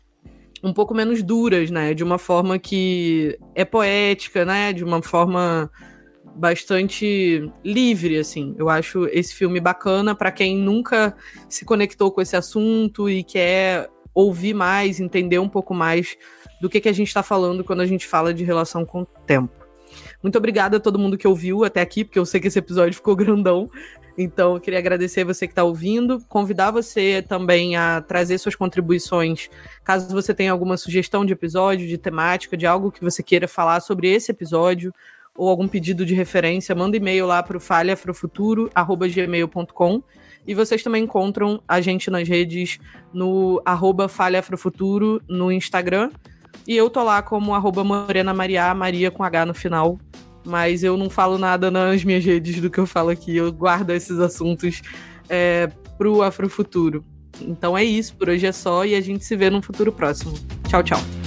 um pouco menos duras, né? De uma forma que é poética, né? De uma forma bastante livre, assim. Eu acho esse filme bacana para quem nunca se conectou com esse assunto e quer ouvir mais, entender um pouco mais do que, que a gente está falando quando a gente fala de relação com o tempo. Muito obrigada a todo mundo que ouviu até aqui, porque eu sei que esse episódio ficou grandão. Então, eu queria agradecer você que está ouvindo, convidar você também a trazer suas contribuições, caso você tenha alguma sugestão de episódio, de temática, de algo que você queira falar sobre esse episódio, ou algum pedido de referência, manda e-mail lá para o falhafrofuturo.gmail.com e vocês também encontram a gente nas redes no arroba falhafrofuturo no Instagram. E eu tô lá como arroba Morena Maria, Maria com H no final mas eu não falo nada nas minhas redes do que eu falo aqui. Eu guardo esses assuntos é, pro Afrofuturo. Então é isso, por hoje é só e a gente se vê num futuro próximo. Tchau, tchau.